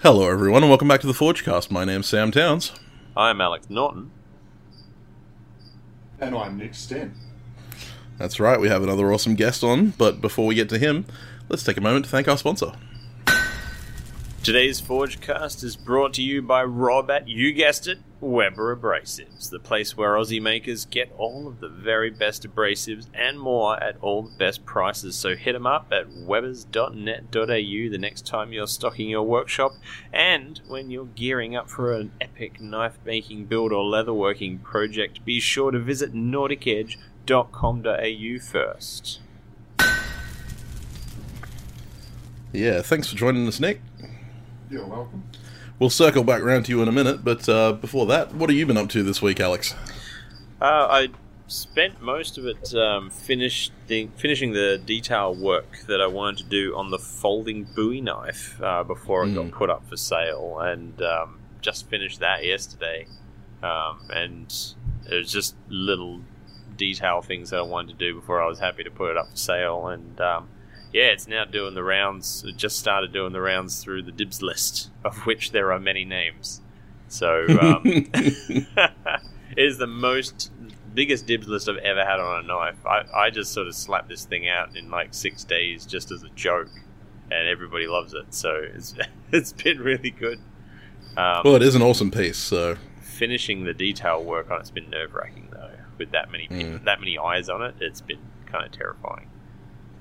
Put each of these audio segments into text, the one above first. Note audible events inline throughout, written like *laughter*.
Hello, everyone, and welcome back to the Forgecast. My name's Sam Towns. I'm Alex Norton. And I'm Nick Stent. That's right, we have another awesome guest on, but before we get to him, let's take a moment to thank our sponsor. Today's Forgecast is brought to you by Rob at, you guessed it, Weber Abrasives, the place where Aussie makers get all of the very best abrasives and more at all the best prices. So hit them up at webers.net.au the next time you're stocking your workshop and when you're gearing up for an epic knife making build or leatherworking project, be sure to visit nordicedge.com.au first. Yeah, thanks for joining us, Nick. You're welcome. We'll circle back around to you in a minute, but uh, before that, what have you been up to this week, Alex? Uh, I spent most of it um, finished the, finishing the detail work that I wanted to do on the folding Bowie knife uh, before it Mm. got put up for sale, and um, just finished that yesterday. Um, and it was just little detail things that I wanted to do before I was happy to put it up for sale, and um, yeah, it's now doing the rounds. It just started doing the rounds through the dibs list, of which there are many names. So um, *laughs* *laughs* it is the most biggest dibs list I've ever had on a knife. I, I just sort of slapped this thing out in like six days just as a joke, and everybody loves it. So it's *laughs* it's been really good. Um, well, it is an awesome piece, so finishing the detail work on it's been nerve wracking though. With that many people, Mm. that many eyes on it, it's been kind of terrifying.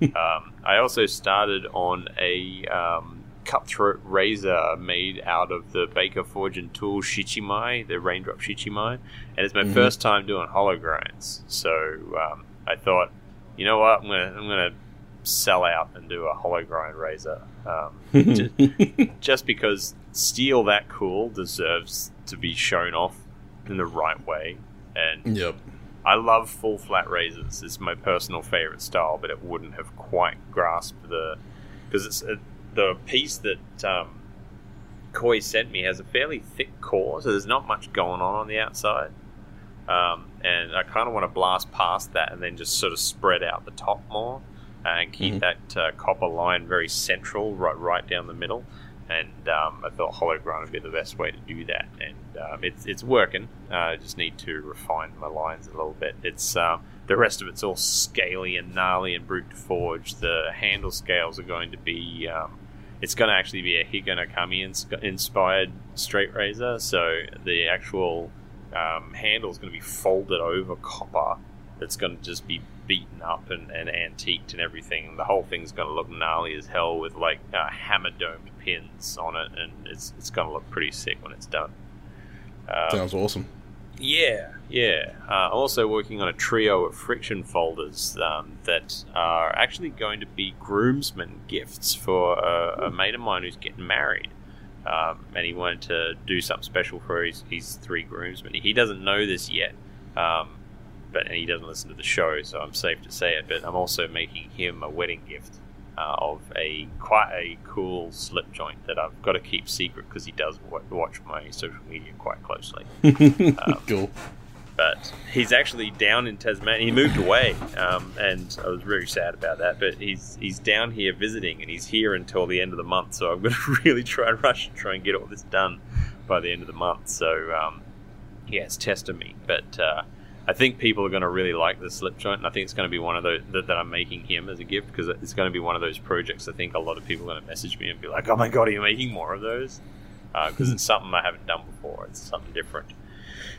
Um, I also started on a um, cutthroat razor made out of the Baker Forge and Tool Shichimai, the Raindrop Shichimai, and it's my Mhm. first time doing hollow grinds. So um, I thought, you know what, I'm gonna I'm gonna sell out and do a hollow grind razor. Um, ju- *laughs* just because steel that cool deserves to be shown off in the right way. And yep. I love full flat razors. It's my personal favorite style, but it wouldn't have quite grasped the because it's uh the piece that um, Koi sent me has a fairly thick core, so there's not much going on on the outside. Um, and I kind of want to blast past that and then just sort of spread out the top more and keep Mhm. that uh, copper line very central, right right down the middle. And um, I thought hollow grind would be the best way to do that, and um, it's it's working. Uh, I just need to refine my lines a little bit. It's um, the rest of it's all scaly and gnarly and brute to forge. The handle scales are going to be um, it's going to actually be a Higonokami ins- inspired straight razor. So the actual um, handle is going to be folded over copper. It's going to just be beaten up and, and antiqued and everything. The whole thing's going to look gnarly as hell with like uh, hammer domed pins on it, and it's it's going to look pretty sick when it's done. Um, Sounds awesome. yeah, yeah. Uh, also working on a trio of friction folders um, that are actually going to be groomsmen gifts for a, a mate of mine who's getting married. Um, and he wanted to do something special for his, his three groomsmen. He doesn't know this yet, um, but and he doesn't listen to the show, so I'm safe to say it. But I'm also making him a wedding gift uh, of a quite a cool slip joint that I've got to keep secret because he does wa- watch my social media quite closely *laughs* cool. but he's actually down in Tasmania. He moved away, um, and I was very sad about that. But he's he's down here visiting, and he's here until the end of the month. So I'm going *laughs* to really try and rush and try and get all this done by the end of the month. So um, yeah, it's testing me, but uh, I think people are going to really like the slip joint, and I think it's going to be one of those that, that I'm making him as a gift because it's going to be one of those projects. I think a lot of people are going to message me and be like, "Oh my god, are you making more of those?" Because it's something I haven't done before. It's something different.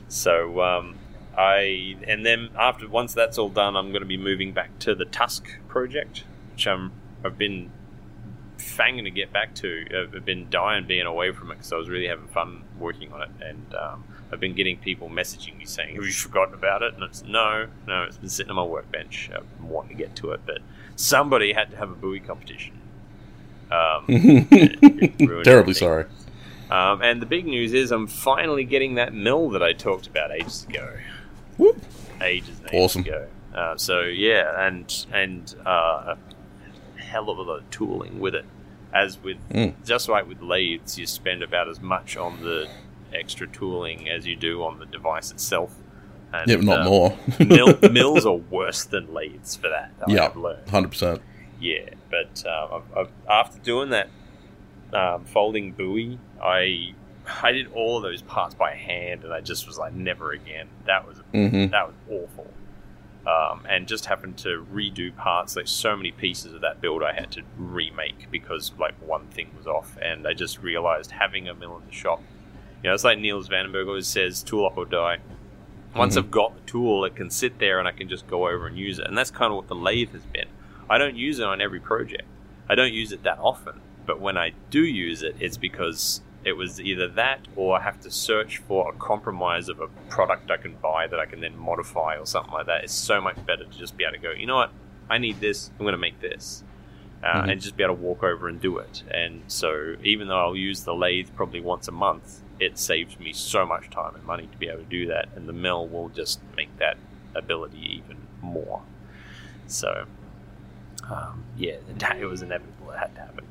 So um, I and then after once that's all done, I'm going to be moving back to the Tusk project, which I'm I've been fanging to get back to. I've been dying being away from it because I was really having fun working on it, and um, I've been getting people messaging me saying, "Have you forgotten about it?" And it's no, no, it's been sitting on my workbench. I'm wanting to get to it, but somebody had to have a Bowie competition. Um, it- *laughs* it Terribly everything. sorry. Um, and the big news is I'm finally getting that mill that I talked about ages ago. Whoop. Ages and ages Awesome. ago. Uh, so yeah, and and uh, a hell of a lot of tooling with it. As with Mm. just like with lathes, you spend about as much on the extra tooling as you do on the device itself. And, Yeah, but not uh, more. *laughs* mill, mills are worse than lathes for that. I Yeah. Hundred percent. Yeah, but uh, I've, I've, after doing that um, folding Bowie, I I did all of those parts by hand, and I just was like, never again. That was Mm-hmm. that was awful. Um, and just happened to redo parts. Like so many pieces of that build, I had to remake because like one thing was off, and I just realized having a mill in the shop. You know, it's like Niels Vandenberg always says, "Tool up or die." Once Mhm. I've got the tool, it can sit there, and I can just go over and use it. And that's kind of what the lathe has been. I don't use it on every project. I don't use it that often, but when I do use it, it's because it was either that or I have to search for a compromise of a product I can buy that I can then modify or something like that. It's so much better to just be able to go, you know what, I need this, I'm going to make this. Uh, Mhm. And just be able to walk over and do it. And so, even though I'll use the lathe probably once a month, it saves me so much time and money to be able to do that. And the mill will just make that ability even more. So, um, yeah, *laughs* it was inevitable. It had to happen.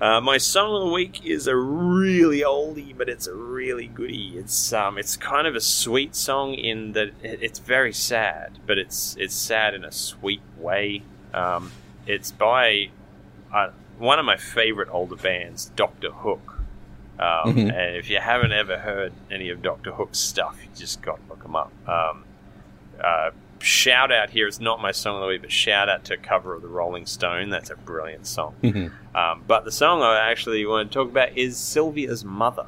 Uh, my song of the week is a really oldie, but it's a really goodie. It's um, it's kind of a sweet song in that it's very sad, but it's it's sad in a sweet way. Um, it's by uh, one of my favorite older bands, Doctor Hook. Um, Mhm. And if you haven't ever heard any of Doctor Hook's stuff, you just got to look him up. Um, uh, shout out here, it's not my song of the week, but shout out to a cover of the Rolling Stone. That's a brilliant song. Mm-hmm. Um, but the song I actually want to talk about is Sylvia's Mother.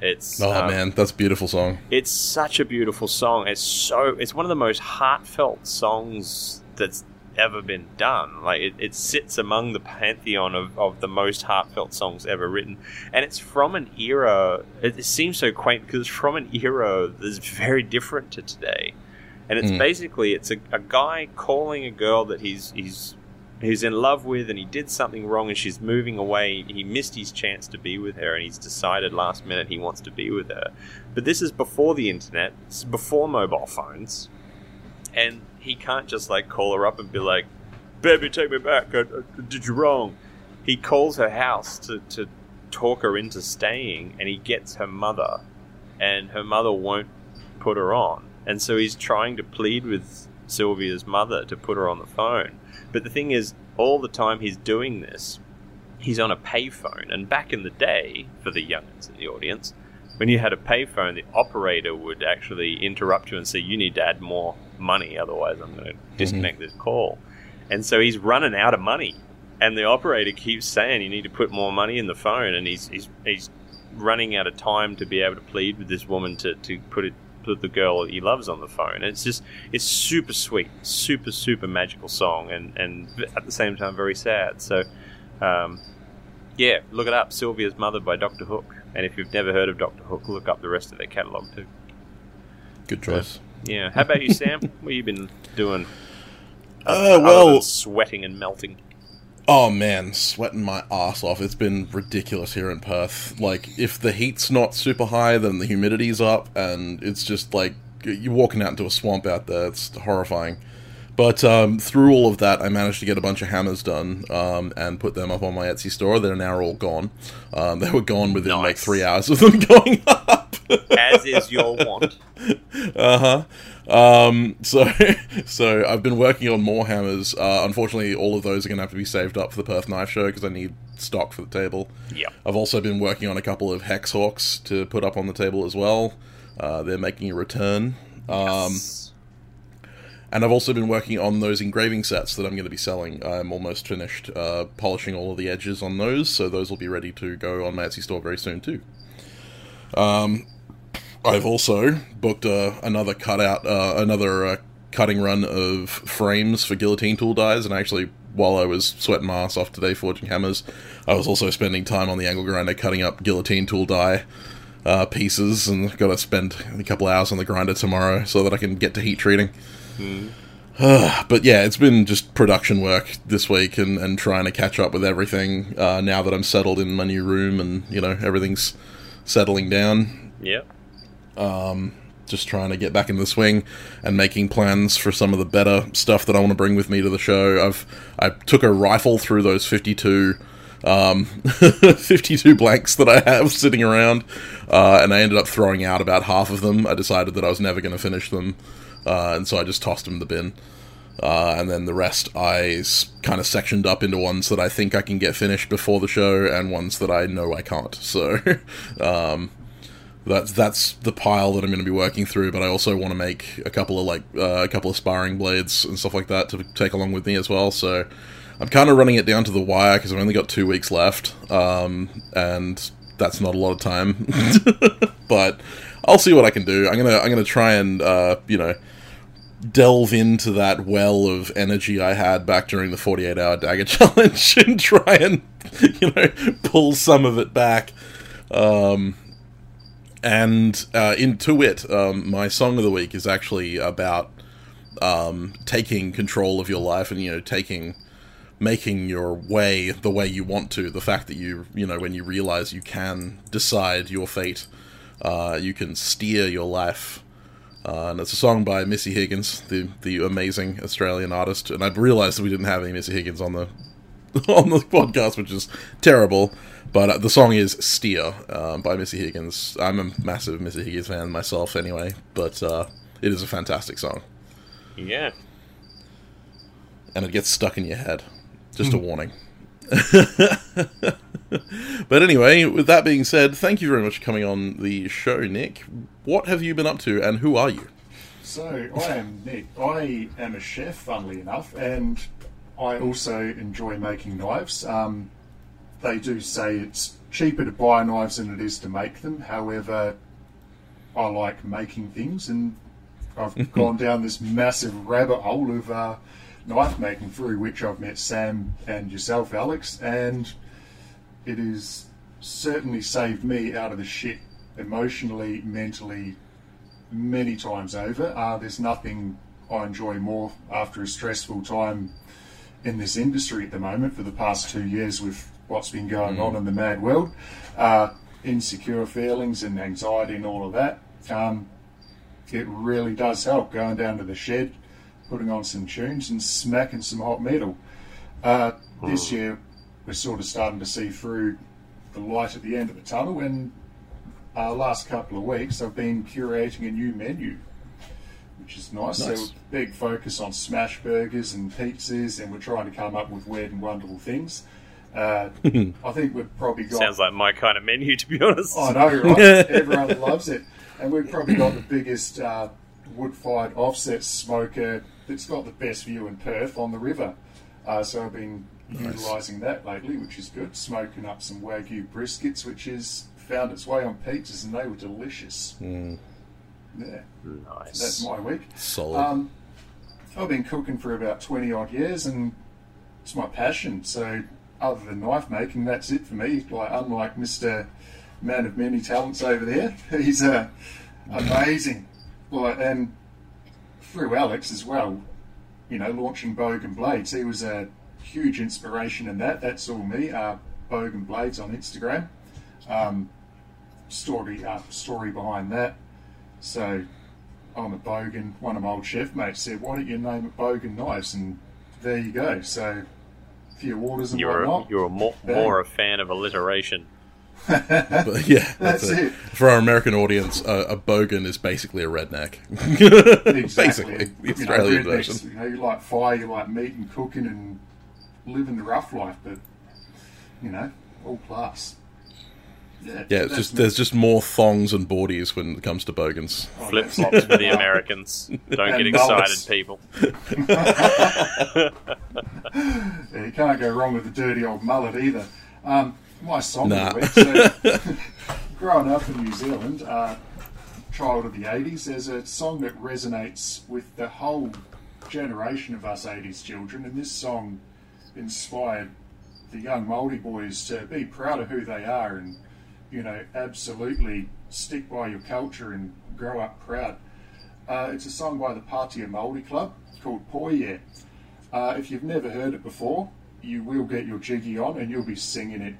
It's Oh um, man, that's a beautiful song. it's such a beautiful song. It's so it's one of the most heartfelt songs that's ever been done. Like it, it sits among the pantheon of, of the most heartfelt songs ever written. And it's from an era it, it seems so quaint because it's from an era that's very different to today. And it's Mm. basically it's a, a guy calling a girl that he's he's he's in love with and he did something wrong and she's moving away. He missed his chance to be with her and he's decided last minute he wants to be with her. But this is before the internet, is before mobile phones. And he can't just like call her up and be like, Baby, take me back. I, I did you wrong. He calls her house to, to talk her into staying and he gets her mother. And her mother won't put her on. And so he's trying to plead with Sylvia's mother to put her on the phone. But the thing is, all the time he's doing this, he's on a payphone. And back in the day, for the youngins in the audience, when you had a payphone, the operator would actually interrupt you and say, You need to add more money, otherwise, I'm going to disconnect this call. And so he's running out of money. And the operator keeps saying, You need to put more money in the phone. And he's, he's, he's running out of time to be able to plead with this woman to, to put it put the girl he loves on the phone. And it's just it's super sweet, super super magical song, and and at the same time very sad. So, um, yeah, look it up, Sylvia's Mother by Doctor Hook. And if you've never heard of Doctor Hook, look up the rest of their catalogue too. Good choice. Yeah. How about you, Sam? *laughs* what have you been doing? Uh, well, sweating and melting. Oh man, sweating my ass off. It's been ridiculous here in Perth. Like, if the heat's not super high, then the humidity's up, and it's just like you're walking out into a swamp out there. It's horrifying. But um, through all of that, I managed to get a bunch of hammers done um, and put them up on my Etsy store. They're now all gone. Um, they were gone within like three hours of them *laughs* going up. As is your want. *laughs* Uh huh. Um, so, *laughs* so I've been working on more hammers. Uh, unfortunately, all of those are going to have to be saved up for the Perth Knife Show because I need stock for the table. Yeah. I've also been working on a couple of hex hawks to put up on the table as well. Uh, they're making a return. Um, Yes. And I've also been working on those engraving sets that I'm going to be selling. I'm almost finished uh, polishing all of the edges on those, so those will be ready to go on my Etsy store very soon too. Um, I've also booked uh, another cutout, uh, another uh, cutting run of frames for guillotine tool dies, and actually, while I was sweating my ass off today forging hammers, I was also spending time on the angle grinder cutting up guillotine tool die uh, pieces, and got to spend a couple hours on the grinder tomorrow so that I can get to heat treating. *sighs* but yeah, it's been just production work this week and, and trying to catch up with everything uh, now that I'm settled in my new room and you know everything's settling down. Yep. Just trying to get back in the swing and making plans for some of the better stuff that I want to bring with me to the show. I've I took a rifle through those 52 um, *laughs* 52 blanks that I have sitting around, uh, and I ended up throwing out about half of them. I decided that I was never going to finish them, uh, and so I just tossed them in the bin. Uh, and then the rest I kind of sectioned up into ones that I think I can get finished before the show, and ones that I know I can't. So *laughs* um, that's that's the pile that I'm going to be working through. But I also want to make a couple of like uh, a couple of sparring blades and stuff like that to take along with me as well. So I'm kind of running it down to the wire because I've only got two weeks left, um, and that's not a lot of time. *laughs* but I'll see what I can do. I'm gonna I'm gonna try and uh, you know delve into that well of energy I had back during the 48 hour dagger *laughs* challenge and try and you know pull some of it back. Um, and uh, into it, um, my song of the week is actually about um, taking control of your life and you know taking making your way the way you want to. The fact that you you know when you realize you can decide your fate, uh, you can steer your life. Uh, and it's a song by Missy Higgins, the the amazing Australian artist. And I realized that we didn't have any Missy Higgins on the *laughs* on the podcast, which is terrible. But uh, the song is "Steer" uh, by Missy Higgins. I'm a massive Missy Higgins fan myself, anyway. But uh, it is a fantastic song. Yeah. And it gets stuck in your head. Just a warning. *laughs* but anyway, with that being said, thank you very much for coming on the show, Nick. What have you been up to, and who are you? So, I am Nick. I am a chef, funnily enough, and I also enjoy making knives. Um, they do say it's cheaper to buy knives than it is to make them. However, I like making things, and I've *laughs* gone down this massive rabbit hole of uh, knife making through which I've met Sam and yourself, Alex, and it has certainly saved me out of the shit emotionally, mentally, many times over. Uh, there's nothing I enjoy more after a stressful time in this industry at the moment for the past two years with what's been going on in the mad world. Uh, insecure feelings and anxiety and all of that. Um, it really does help going down to the shed, putting on some tunes and smacking some hot metal. Uh, this year, we're sort of starting to see through the light at the end of the tunnel. And uh, last couple of weeks, I've been curating a new menu, which is nice. Nice. So, big focus on smash burgers and pizzas, and we're trying to come up with weird and wonderful things. Uh, *laughs* I think we've probably got. Sounds like my kind of menu, to be honest. I know, right? *laughs* Everyone loves it. And we've probably got the biggest uh, wood fired offset smoker that's got the best view in Perth on the river. Uh, so I've been Nice. utilising that lately, which is good. Smoking up some Wagyu briskets, which has found its way on pizzas, and they were delicious. Mm, Yeah, Nice. that's my week. solid. Um, I've been cooking for about 20 odd years and it's my passion. So, other than knife making, that's it for me. Like, unlike Mr. Man of Many Talents over there, *laughs* he's uh, amazing. Like, and through Alex as well, you know, launching Bogan Blades, he was a huge inspiration in that. That's all me. Uh, Bogan Blades on Instagram. Um, story, uh, story behind that. So, I'm a Bogan. One of my old chef mates said, "Why don't you name it Bogan Knives?" And there you go. So, a few orders and You're a, you're a more, more a fan of alliteration. But yeah, that's, That's it. it. For our American audience, uh, a bogan is basically a redneck. Exactly. *laughs* Basically, the You know, Australian version. You know, you like fire, you like meat and cooking and living the rough life, but you know, all class. Yeah, Yeah, it's just me. there's just more thongs and boardies when it comes to bogans. Oh, Flip flops for the Americans. *laughs* Don't And get excited, mullets. people. *laughs* Yeah, you can't go wrong with a dirty old mullet either. Um, my song Nah. of the week. So, *laughs* growing up in New Zealand, uh, child of the 80s, there's a song that resonates with the whole generation of us 80s children, and this song inspired the young Māori boys to be proud of who they are and, you know, absolutely stick by your culture and grow up proud. Uh, it's a song by the Patea Māori Club called Poye. Uh, if you've never heard it before, you will get your jiggy on and you'll be singing it.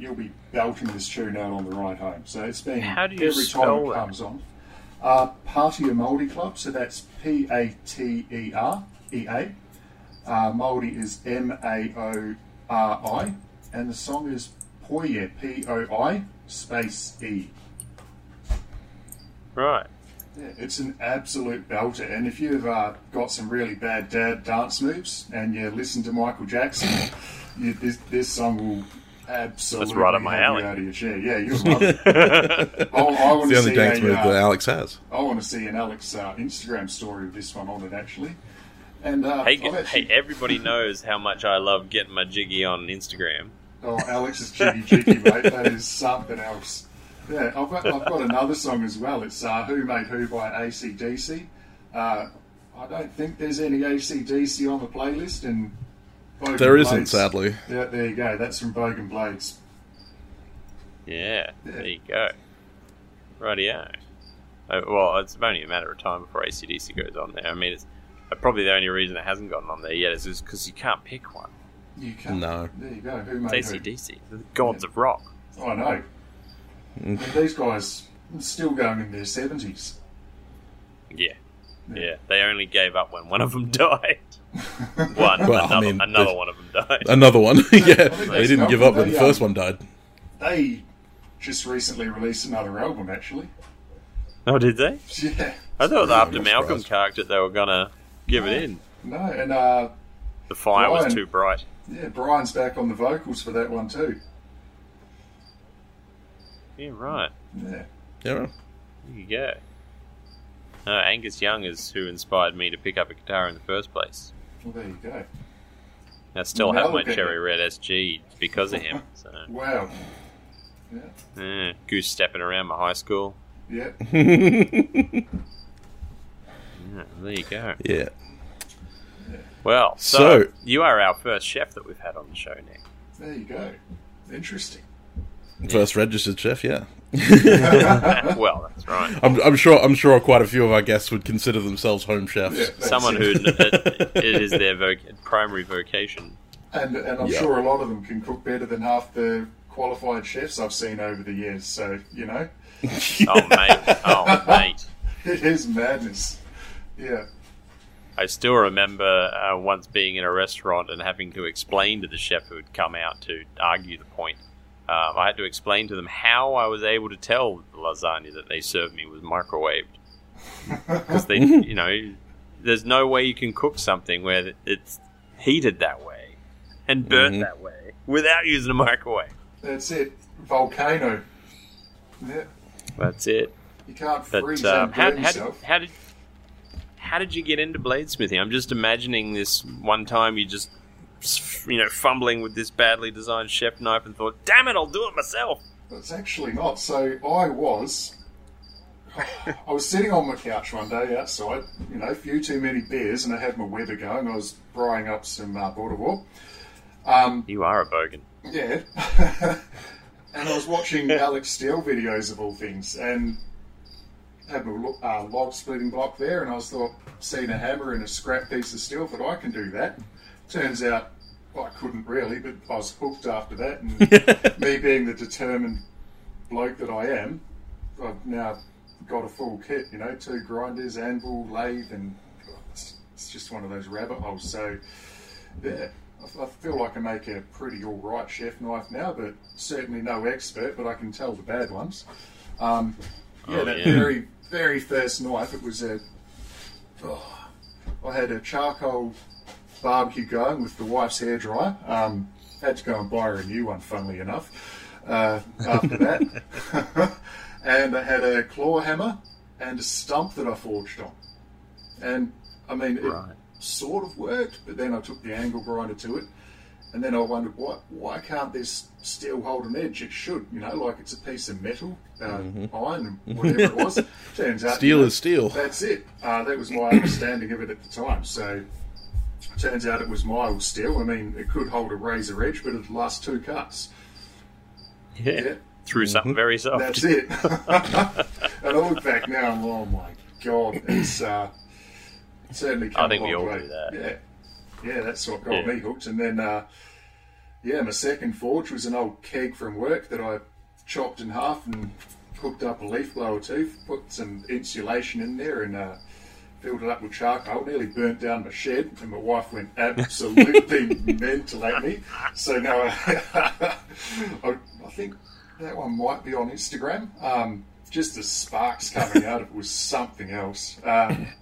You'll be belting this tune out on the ride home. So it's been How do you every time it that? comes on. Uh, Patea Māori Club, so that's P A T E R E A. Uh, Māori is M A O R I, and the song is Poye, P O I space E. Right. Yeah, it's an absolute belter. And if you've uh, got some really bad dad dance moves and you listen to Michael Jackson, *laughs* you, this, this song will absolutely right up my alley. you out of your chair. Yeah, you'll love it. I, I want It's to the only see dance a, move uh, that Alex has. I want to see an Alex uh, Instagram story of this one on it actually. And uh, Hey, actually, hey, everybody *laughs* knows how much I love getting my jiggy on Instagram. oh, Alex's jiggy jiggy *laughs* mate, that is something else. Yeah, I've got, I've got another song as well. It's uh, "Who Made Who" by ACDC. Uh, I don't think there's any ACDC on the playlist, and Bogan There isn't, sadly. Yeah, there you go. That's from Bogan Blades. Yeah, Yeah. there you go. Rightio. Uh, well, it's only a matter of time before ACDC goes on there. I mean, it's uh, probably the only reason it hasn't gotten on there yet is because you can't pick one. You can't. No. There you go. Who made It's who? ACDC, the gods of rock. I know. And these guys are still going in their seventies. Yeah. Yeah, they only gave up when one of them *laughs* died. One, Well, I another, mean, another one of them died. Another one. *laughs* yeah, think they didn't give up when the first um, one died. They just recently released another album, actually. Oh, did they? Yeah. I thought Yeah, after I'm Malcolm surprised. character they were gonna give it in. No, and uh, The fire was too bright. yeah, Brian's back on the vocals for that one too. Yeah, right. Yeah. Yeah, well, There you go. Uh, Angus Young is who inspired me to pick up a guitar in the first place. Well, there you go. I still have my cherry red SG because of him. *laughs* So, Wow. Yeah. eh, goose stepping around my high school. Yeah. *laughs* Yeah, there you go. yeah. Well, so, So- you are our first chef that we've had on the show, Nick. There you go. Interesting. First registered chef, yeah. *laughs* well, that's right. I'm, I'm sure. I'm sure quite a few of our guests would consider themselves home chefs. Yeah, Someone who it. it is their voc- primary vocation. And, and I'm Yeah. sure a lot of them can cook better than half the qualified chefs I've seen over the years. So, you know, Oh, mate. Oh, mate. *laughs* it is madness. Yeah. I still remember uh, once being in a restaurant and having to explain to the chef who had come out to argue the point. Um, I had to explain to them how I was able to tell the lasagna that they served me was microwaved. *laughs* Because they, you know, there's no way you can cook something where it's heated that way and burnt Mhm. that way without using a microwave. That's it. Volcano. Yeah. That's it. You can't But freeze uh, and how, burn how, yourself. how did how did you get into bladesmithing? I'm just imagining this one time you just you know fumbling with this badly designed chef knife and thought, "Damn it, I'll do it myself." It's actually not. So I was, I was sitting on my couch one day outside, you know, a few too many beers, and I had my Weber going. I was frying up some uh, Boerewors. Um, You are a bogan. yeah. *laughs* and I was watching *laughs* Alec Steele videos of all things, and had my uh, log splitting block there, and I was thought, seeing a hammer and a scrap piece of steel, but I can do that. Turns out I couldn't really, but I was hooked after that, and *laughs* me being the determined bloke that I am, I've now got a full kit, you know, two grinders, anvil, lathe, and it's, it's just one of those rabbit holes. So, yeah, I, I feel like I make a pretty all right chef knife now, but certainly no expert, but I can tell the bad ones. Um, yeah, Oh, that yeah. very, very first knife, it was a. Oh, I had a charcoal barbecue going with the wife's hairdryer. Um, had to go and buy her a new one, funnily enough, uh, after that. *laughs* and I had a claw hammer and a stump that I forged on. And, I mean, it Right. sort of worked, but then I took the angle grinder to it. And then I wondered, why, why can't this still hold an edge? It should, you know, like it's a piece of metal, uh, iron, whatever it was. *laughs* Turns out, Steel you know, is steel. That's it. Uh, that was my understanding of it at the time. So, turns out it was mild steel. I mean, it could hold a razor edge, but it'd last two cuts. Yeah. Yeah, Through something very soft. that's it. *laughs* and I look back now and oh my god, it's uh, certainly come I think we all way. do that. Yeah, yeah, that's what got Yeah. me hooked. And then, uh, yeah, my second forge was an old keg from work that I chopped in half and hooked up a leaf blower to, put some insulation in there, and uh, filled it up with charcoal. Nearly burnt down my shed, and my wife went absolutely *laughs* mental at me. So now I, *laughs* I, I think that one might be on Instagram. Um, just the sparks coming out of it was something else. Um, *laughs*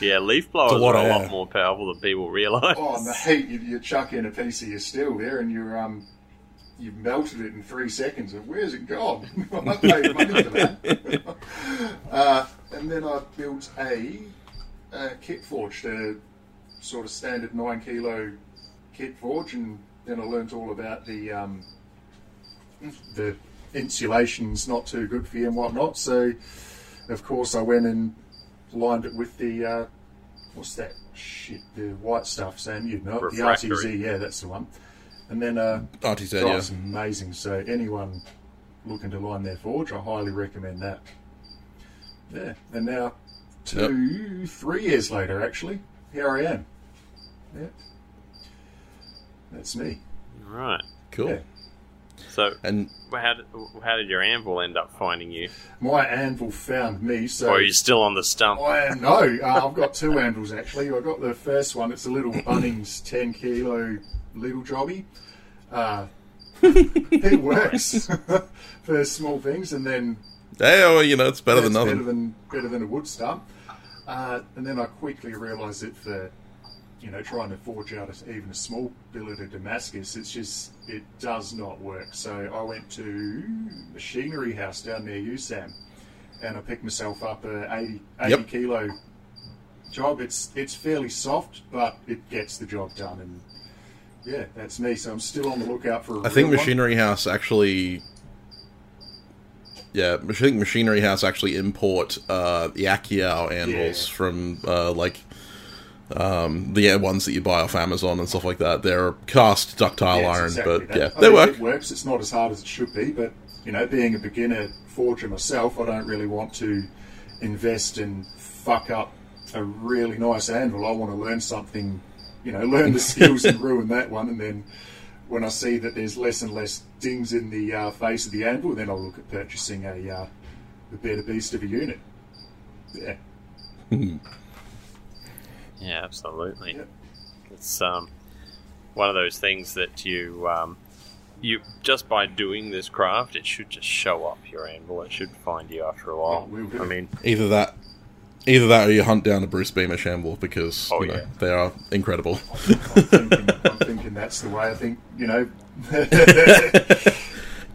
Yeah, leaf blowers It's are a lot more powerful than people realise. oh, and the heat, you, you chuck in a piece of your steel there and you're, um, you've melted it in three seconds. And where's it gone? *laughs* I paid money for that. *laughs* uh, and then I built a, a kit forged, a sort of standard nine kilo kit forge, and then I learnt all about the um, the insulation's not too good for you and whatnot. So, of course, I went and lined it with the uh, what's that shit? The white stuff, Sam. You know, it, the RTZ. Yeah, that's the one. And then uh, RTZ, oh, yeah. amazing. So anyone looking to line their forge, I highly recommend that. Yeah, and now two, three years later, actually, here I am. Yeah, that's me. Right. Cool. Yeah. So, And how did, how did your anvil end up finding you? My anvil found me, so or are you still on the stump? I am no. Uh, I've got two *laughs* anvils actually. I got the first one. It's a little *coughs* Bunnings ten kilo little jobby. Uh, *laughs* it works *laughs* for small things, and then hey, oh, you know, it's better it's than better than better than a wood stump. Uh, and then I quickly realised that for you know trying to forge out a, even a small billet of Damascus, it's just it does not work. So I went to Machinery House down near you, Sam, and I picked myself up a 80, 80 Yep. kilo job. It's it's fairly soft, but it gets the job done. And yeah, that's me. So I'm still on the lookout for. I I think Machinery House actually. Yeah, I think Machinery House actually import uh, the Akiao anvils Yeah. from uh, like um, the ones that you buy off Amazon and stuff like that. They're cast ductile Yeah, iron, exactly but that. yeah, I they mean, work. It works. It's not as hard as it should be, but you know, being a beginner forger myself, I don't really want to invest and fuck up a really nice anvil. I want to learn something, you know, learn the skills and *laughs* ruin that one, and then when I see that there's less and less dings in the uh, face of the anvil, then I'll look at purchasing a uh, a better beast of a unit. Yeah, Yeah, absolutely. Yep. It's um, one of those things that you um, you just by doing this craft, it should just show up your anvil. It should find you after a while. I mean, Either that, either that, or you hunt down a Bruce Beamer Shamble because Oh, you know yeah. they are incredible. I'm thinking, I'm thinking that's the way. I think you know. *laughs*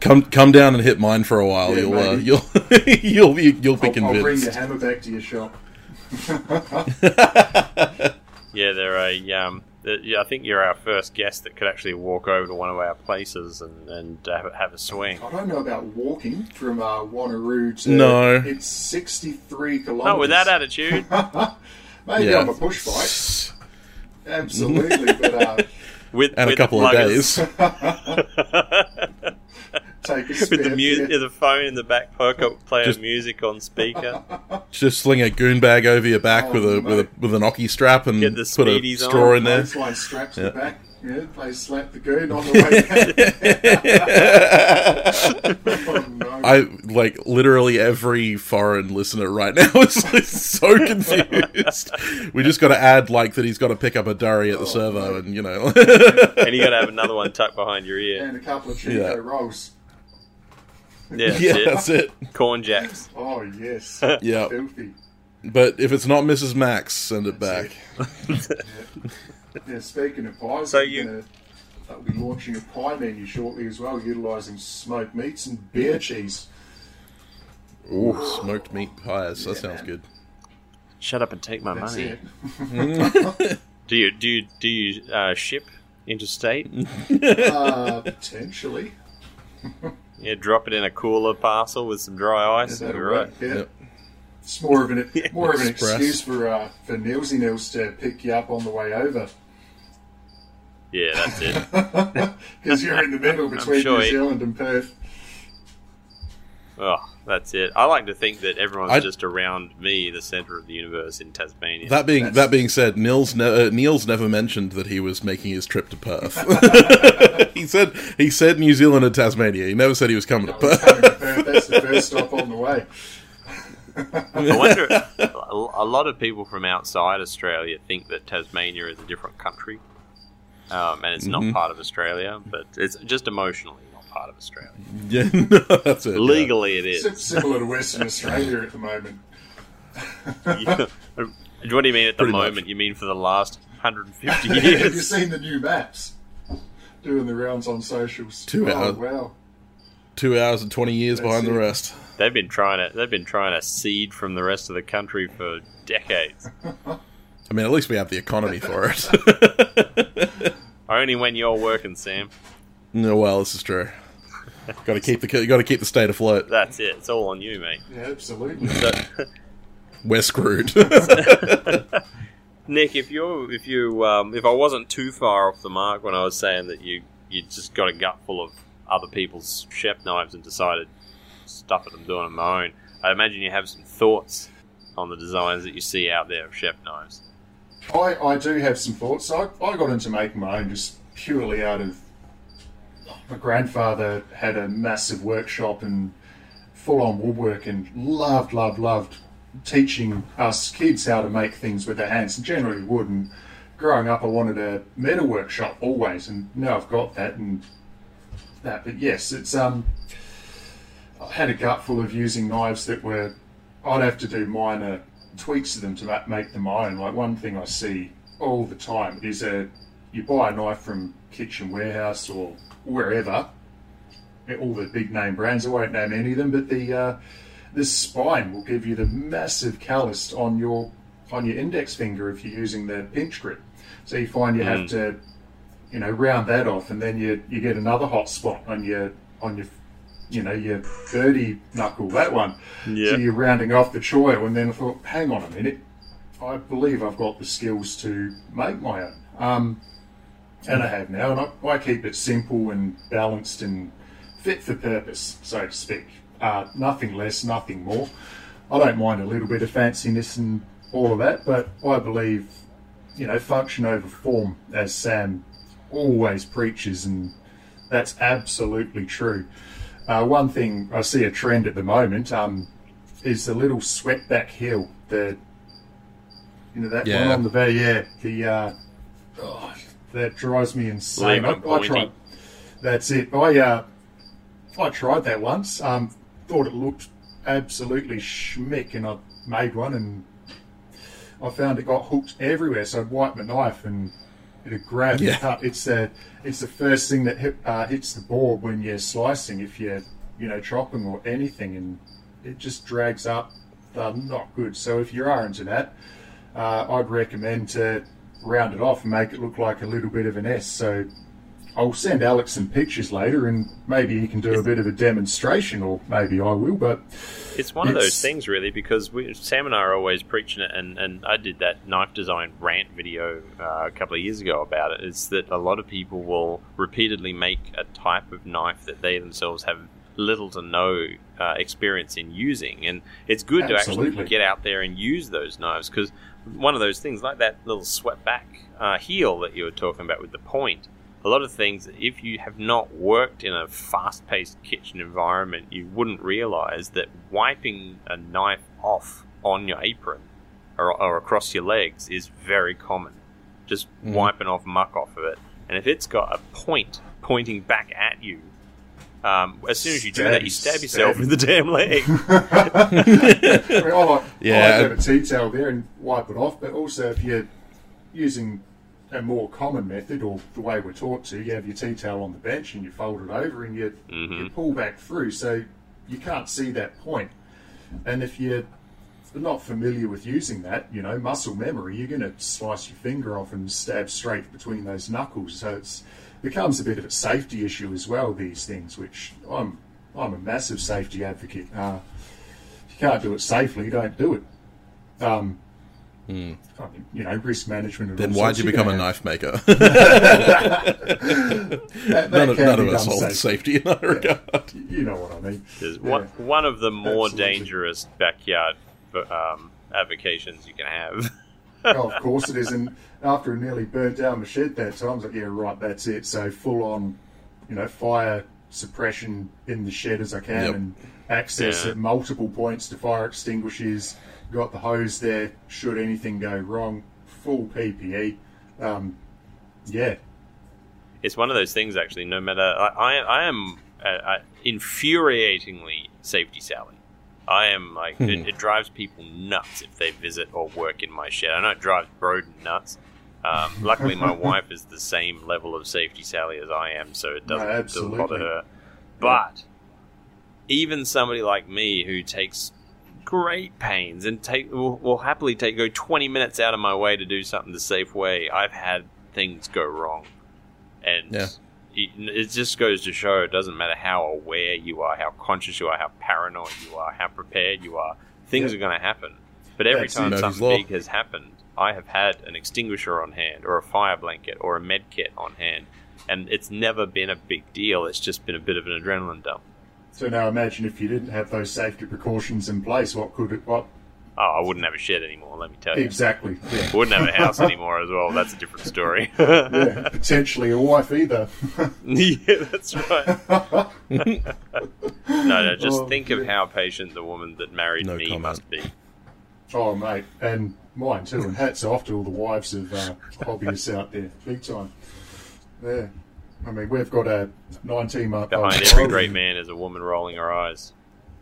Come, come down and hit mine for a while. Yeah, you'll, uh, maybe. you'll, *laughs* you'll be, you'll be I'll, I'll bring your hammer back to your shop. *laughs* yeah, they're a um, the- yeah, I think you're our first guest that could actually walk over to one of our places and and have, a- have a swing. I don't know about walking from uh, Wanneroo to. No. It's 63 kilometres. Not with that attitude. *laughs* Maybe Yeah. on a push bike. Absolutely. but uh, *laughs* with and a couple of days. *laughs* take a with spare the music, beer. the phone in the back pocket, *laughs* playing Just- music on speaker. *laughs* Just sling a goon bag over your back Oh, with a with a with an ocky strap and Get the put a speedies on. straw in there. Clothesline straps Yeah. the back. Yeah, they slap the goon on the way back. *laughs* oh, no. I like literally every foreign listener right now is like, so confused. we just got to add like that he's got to pick up a durry at the Oh, servo, mate. and you know, and you got to have another one tucked behind your ear. and a couple of Chiko Yeah. rolls. Yeah, *laughs* that's yeah, it. that's it. Corn jacks. Oh, yes. *laughs* Yeah, Filthy. but if it's not Mrs. Mac's, send it back. That's it. *laughs* Yeah, speaking of pies, So you- gonna, I'll be launching a pie menu shortly as well, utilising smoked meats and beer cheese. Ooh, smoked meat pies. That sounds man. good. Shut up and take my That's money. it. Do you do you do you uh, ship interstate? uh, potentially. Yeah, drop it in a cooler parcel with some dry ice. Yeah, and that'll you're right. yeah. Yep. It's more of an *laughs* more of an Express. excuse for uh, for Nilsy Nils to pick you up on the way over Yeah, that's it. *laughs* because you're in the middle *laughs* between sure New he- Zealand and Perth. oh, that's it. I like to think that everyone's I- just around me, the center of the universe in Tasmania. That being That's- that being said, Niels ne- uh, Niels never mentioned that he was making his trip to Perth. *laughs* he said he said New Zealand and Tasmania. He never said he was coming to was Perth. coming to Perth. That's the first stop on the way. I wonder. a a lot of people from outside Australia think that Tasmania is a different country, um, and it's Mhm. not part of Australia. But it's just emotionally not part of Australia. *laughs* Yeah, that's it. Legally, it Sim- is. Similar to Western Australia at the moment. Yeah. What do you mean at the Pretty much. moment? You mean for the last *laughs* 150 years? Have you seen the new maps? Doing the rounds on socials. Two oh, hours. wow. Two hours and twenty years That's behind the rest. they've been trying to. They've been trying to seed from the rest of the country for decades. I mean, at least we have the economy *laughs* for it. Only when you're working, Sam. no, well, this is true. *laughs* got to keep the got to keep the state afloat. That's it. It's all on you, mate. Yeah, absolutely. So, *laughs* We're screwed. *laughs* Nick, if you if you um, if I wasn't too far off the mark when I was saying that you you just got a gut full of other people's chef knives and decided to stuff it and doing them my own, I imagine you have some thoughts on the designs that you see out there of chef knives. I, I do have some thoughts. I, I got into making my own just purely out of my grandfather had a massive workshop and full on woodwork and loved, loved, loved teaching us kids how to make things with their hands and generally wood. And growing up, I wanted a metal workshop always, and now I've got that and that. But yes, it's um, I had a gut full of using knives that were I'd have to do minor tweaks to them to ma- make them my own. Like one thing I see all the time is a you buy a knife from Kitchen Warehouse or wherever, all the big name brands. I won't name any of them, but the uh, the spine will give you the massive callus on your on your index finger if you're using the pinch grip. So you find you have to, you know, round that off, and then you you get another hot spot on your on your you know your birdie knuckle that one. Yeah. So you're rounding off the choil, and then I thought, hang on a minute, I believe I've got the skills to make my own. Um, and I have now, and I, I keep it simple and balanced and fit for purpose, so to speak. Uh, nothing less, nothing more. I don't mind a little bit of fanciness and all of that, but I believe, you know, function over form, as Sam always preaches, and that's absolutely true. Uh, one thing I see a trend at the moment um, is the little swept back heel. The you know that one on the very yeah the uh, oh, that drives me insane. I, I tried. That's it. I uh, I tried that once. Um, thought it looked absolutely schmick, and I made one, and I found it got hooked everywhere. So I'd wipe my knife, and it'd grab Yeah. the cut. It's the it's the first thing that hit, uh, hits the board when you're slicing. If you're you know chopping or anything, and it just drags up. Uh, not good. So if you are into that, uh, I'd recommend to round it off and make it look like a little bit of an S. So I'll send Alex some pictures later, and maybe he can do a bit of a demonstration, or maybe I will. But It's one of those things, really, because we, Sam and I are always preaching it, and, and I did that knife design rant video uh, a couple of years ago about it. Is that a lot of people will repeatedly make a type of knife that they themselves have little to no uh, experience in using, and it's good to actually get out there and use those knives because one of those things, like that little swept back uh, heel that you were talking about with the point, a lot of things if you have not worked in a fast-paced kitchen environment, you wouldn't realize that wiping a knife off on your apron or, or across your legs is very common. Just Mhm. wiping off muck off of it, and if it's got a point pointing back at you. Um, as soon as you do that, you Stab- stab yourself stab. in the damn leg. *laughs* *laughs* I mean, I like, Yeah. I like to have a tea towel there and wipe it off. But also, if you're using a more common method, or the way we're taught to, you have your tea towel on the bench and you fold it over and you, you Mhm. pull back through, so you can't see that point. And if you're not familiar with using that, you know, muscle memory, you're going to slice your finger off and stab straight between those knuckles. So it's becomes a bit of a safety issue as well. These things, which I'm I'm a massive safety advocate. Uh, if you can't do it safely, don't do it. Um, I mean, you know, risk management. and then why'd sorts. you You're become a gonna knife maker? *laughs* *laughs* that- that none of, none of us done hold safe. safety in that regard. You know what I mean? There's Yeah. one, one of the more Absolutely. dangerous backyard um, avocations you can have. *laughs* oh, of course it is. And after it nearly burnt down the shed that time, I was like, yeah, right, that's it. So full on, you know, fire suppression in the shed as I can Yep. and access Yeah. at multiple points to fire extinguishers. Got the hose there should anything go wrong. Full PPE. Um, yeah, it's one of those things actually no matter I, I, I am uh, uh, infuriatingly safety Sally. I am like it, it, drives people nuts if they visit or work in my shed. I know it drives Broden nuts. Um, luckily, my *laughs* wife is the same level of safety Sally as I am, so it doesn't, No, bother her. But even somebody like me who takes great pains and take will, will happily take go 20 minutes out of my way to do something the safe way, I've had things go wrong, and Yeah. It, it just goes to show it doesn't matter how aware you are, how conscious you are, how paranoid you are, how prepared you are, things Yeah. are going to happen. But every That's time something Law. big has happened, I have had an extinguisher on hand, or a fire blanket, or a med kit on hand, and it's never been a big deal. It's just been a bit of an adrenaline dump. So now imagine if you didn't have those safety precautions in place, what could it? What Oh, I wouldn't have a shed anymore. Let me tell you. exactly? Yeah. *laughs* Wouldn't have a house *laughs* anymore as well. That's a different story. *laughs* yeah, potentially a wife either. yeah, that's right. no, no, just Oh, think of how patient the woman that married No me comment. must be. oh, mate, and mine too. And hats off to all the wives of uh, hobbyists out there, big time. Yeah, I mean we've got a 19 month old. Behind every great man is a woman rolling her eyes.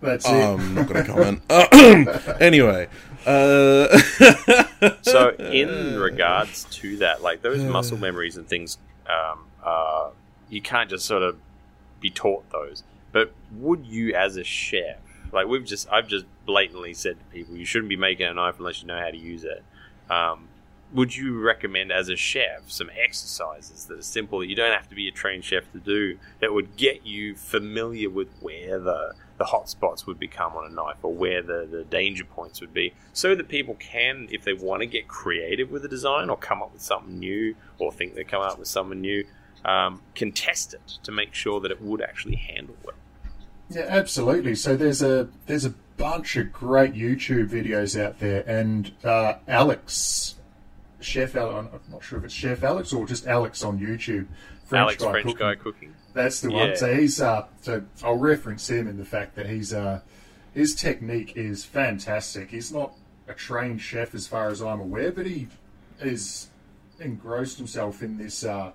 That's it. I'm not going to comment. Uh, *laughs* *clears throat* anyway, uh, *laughs* So, in regards to that, like those *sighs* muscle memories and things, um, uh, you can't just sort of be taught those. But would you, as a chef, like we've just, I've just blatantly said to people, you shouldn't be making a knife unless you know how to use it. Um, would you recommend, as a chef, some exercises that are simple that you don't have to be a trained chef to do that would get you familiar with where the the hot spots would become on a knife or where the, the danger points would be so that people can if they want to get creative with a design or come up with something new or think they come up with something new um, can test it to make sure that it would actually handle well Yeah, absolutely. So there's a there's a bunch of great YouTube videos out there, and uh, Alex, Chef Alex, I'm not sure if it's Chef Alex or just Alex on YouTube. alex french cooking. guy cooking That's the Yeah. one. So he's uh, so I'll reference him in the fact that he's uh, his technique is fantastic. He's not a trained chef as far as I'm aware, but he is engrossed himself in this uh,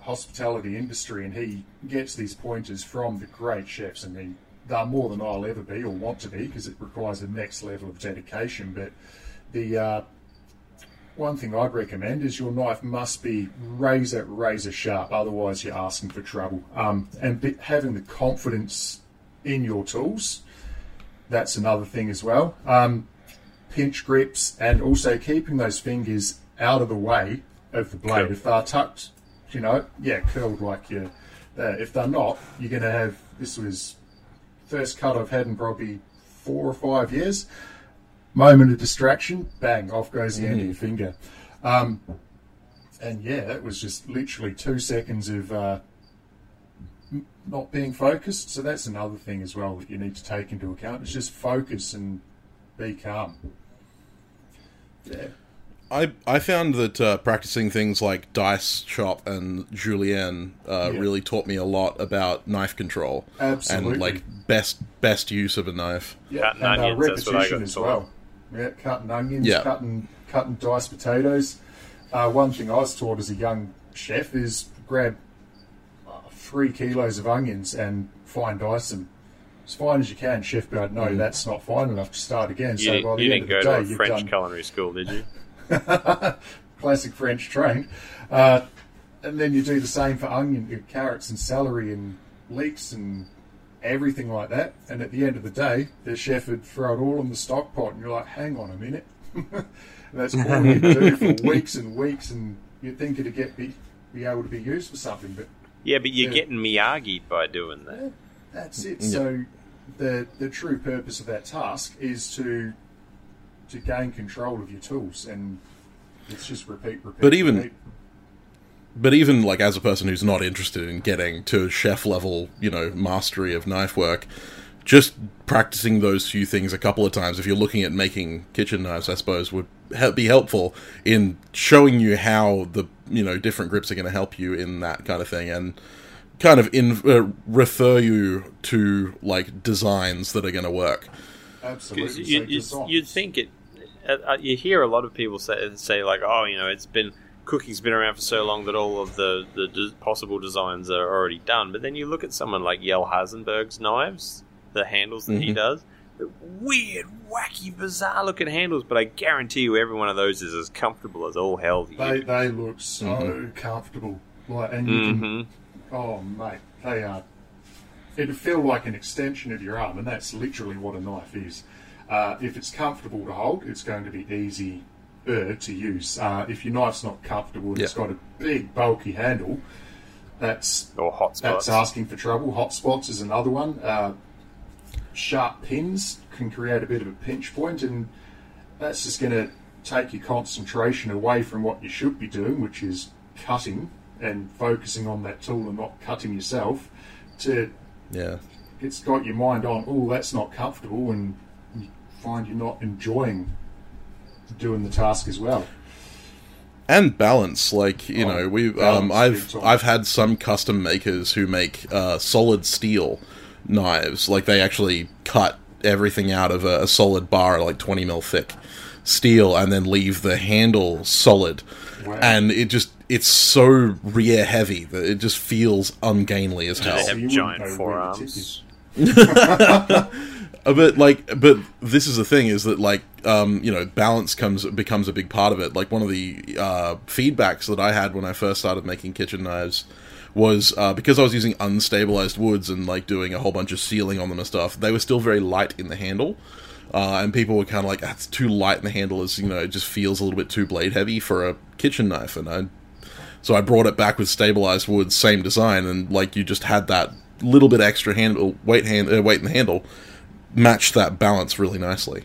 hospitality industry, and he gets these pointers from the great chefs. I mean, they're more than I'll ever be or want to be because it requires a next level of dedication. But the uh, one thing I'd recommend is your knife must be razor razor sharp, otherwise you're asking for trouble. Um, and be, having the confidence in your tools, that's another thing as well. Um, pinch grips and also keeping those fingers out of the way of the blade. Cool. If they're tucked, you know, yeah, curled like you. Uh, if they're not, you're going to have. This was first cut I've had in probably four or five years moment of distraction, bang, off goes the end of your finger. Um, and yeah, that was just literally two seconds of uh, not being focused. So that's another thing as well that you need to take into account. It's just focus and be calm. Yeah. I I found that uh, practicing things like dice shop and julienne uh, Yeah. really taught me a lot about knife control Absolutely. and like best best use of a knife. Yeah, Cutting and uh, onions, that's what I repetition got as well. Yeah, cutting onions, Yeah. cutting cutting diced potatoes. Uh, one thing I was taught as a young chef is grab uh, three kilos of onions and fine dice them as fine as you can. Chef, but no, that's not fine enough to start again. you, so didn't- by the you end didn't of go the to day, a you've french done culinary school did you *laughs* classic French trained. Uh, and then you do the same for onion, uh, carrots, and celery, and leeks, and everything like that. And at the end of the day, the chef would throw it all in the stock pot, and you're like, hang on a minute. and *laughs* that's all you do for *laughs* weeks and weeks, and you'd think it'd get be, be able to be used for something, but yeah but you're Yeah. getting miyagi'd by doing that eh, that's it. So the the true purpose of that task is to to gain control of your tools, and it's just repeat, repeat. But even- repeat. But even like as a person who's not interested in getting to chef level, you know, mastery of knife work, just practicing those few things a couple of times, if you're looking at making kitchen knives, I suppose would be helpful in showing you how the you know different grips are going to help you in that kind of thing, and kind of in uh, refer you to like designs that are going to work. Absolutely. you, you, you'd think it. Uh, uh, you hear a lot of people say say like, "Oh, you know, it's been cooking's been around for so long that all of the, the d- possible designs are already done. But then you look at someone like Yel Hasenberg's knives, the handles that he Mhm. does, they're weird, wacky, bizarre looking handles. But I guarantee you, every one of those is as comfortable as all hell They they look so Mhm. comfortable. Like, and you hmm can, oh mate, they are. It'd feel like an extension of your arm, and that's literally what a knife is. Uh, if it's comfortable to hold, it's going to be easy to use. Uh, if your knife's not comfortable and it's Yeah. got a big bulky handle, that's Or hot spots. that's asking for trouble. Hot spots is another one. Uh, sharp pins can create a bit of a pinch point, and that's just going to take your concentration away from what you should be doing, which is cutting and focusing on that tool and not cutting yourself. To Yeah. it's got your mind on, oh, that's not comfortable, and you find you're not enjoying doing the task as well. and balance like you Oh, know we um, I've i've had some custom makers who make uh, solid steel knives like they actually cut everything out of a, a solid bar like 20 mil thick steel and then leave the handle solid Wow. and it just it's so rear heavy that it just feels ungainly as hell. they hell have you giant know where the forearms. *laughs* *laughs* *laughs* Uh, but like but this is the thing is that like um you know balance comes becomes a big part of it. Like one of the uh feedbacks that i had when i first started making kitchen knives was uh, because i was using unstabilized woods and like doing a whole bunch of sealing on them and stuff they were still very light in the handle. Uh, and people were kind of like that's too light in the handle is you know it just feels a little bit too blade heavy for a kitchen knife. And i so I brought it back with stabilized wood, same design, and like you just had that little bit extra handle weight hand uh, weight in the handle matched that balance really nicely.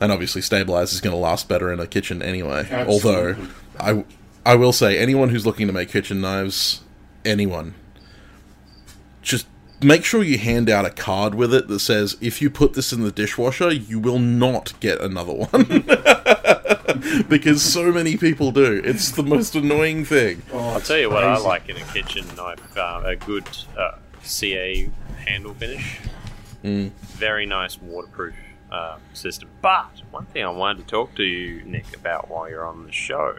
And obviously, stabilized is going to last better in a kitchen anyway. Although, I I will say anyone who's looking to make kitchen knives, anyone, just make sure you hand out a card with it that says if you put this in the dishwasher, you will not get another one. *laughs* because so many people do. It's the most annoying thing. Oh, I'll tell you what I like in a kitchen knife: uh, a good uh, CA handle finish. Very nice waterproof uh, system. But one thing I wanted to talk to you, Nick, about while you're on the show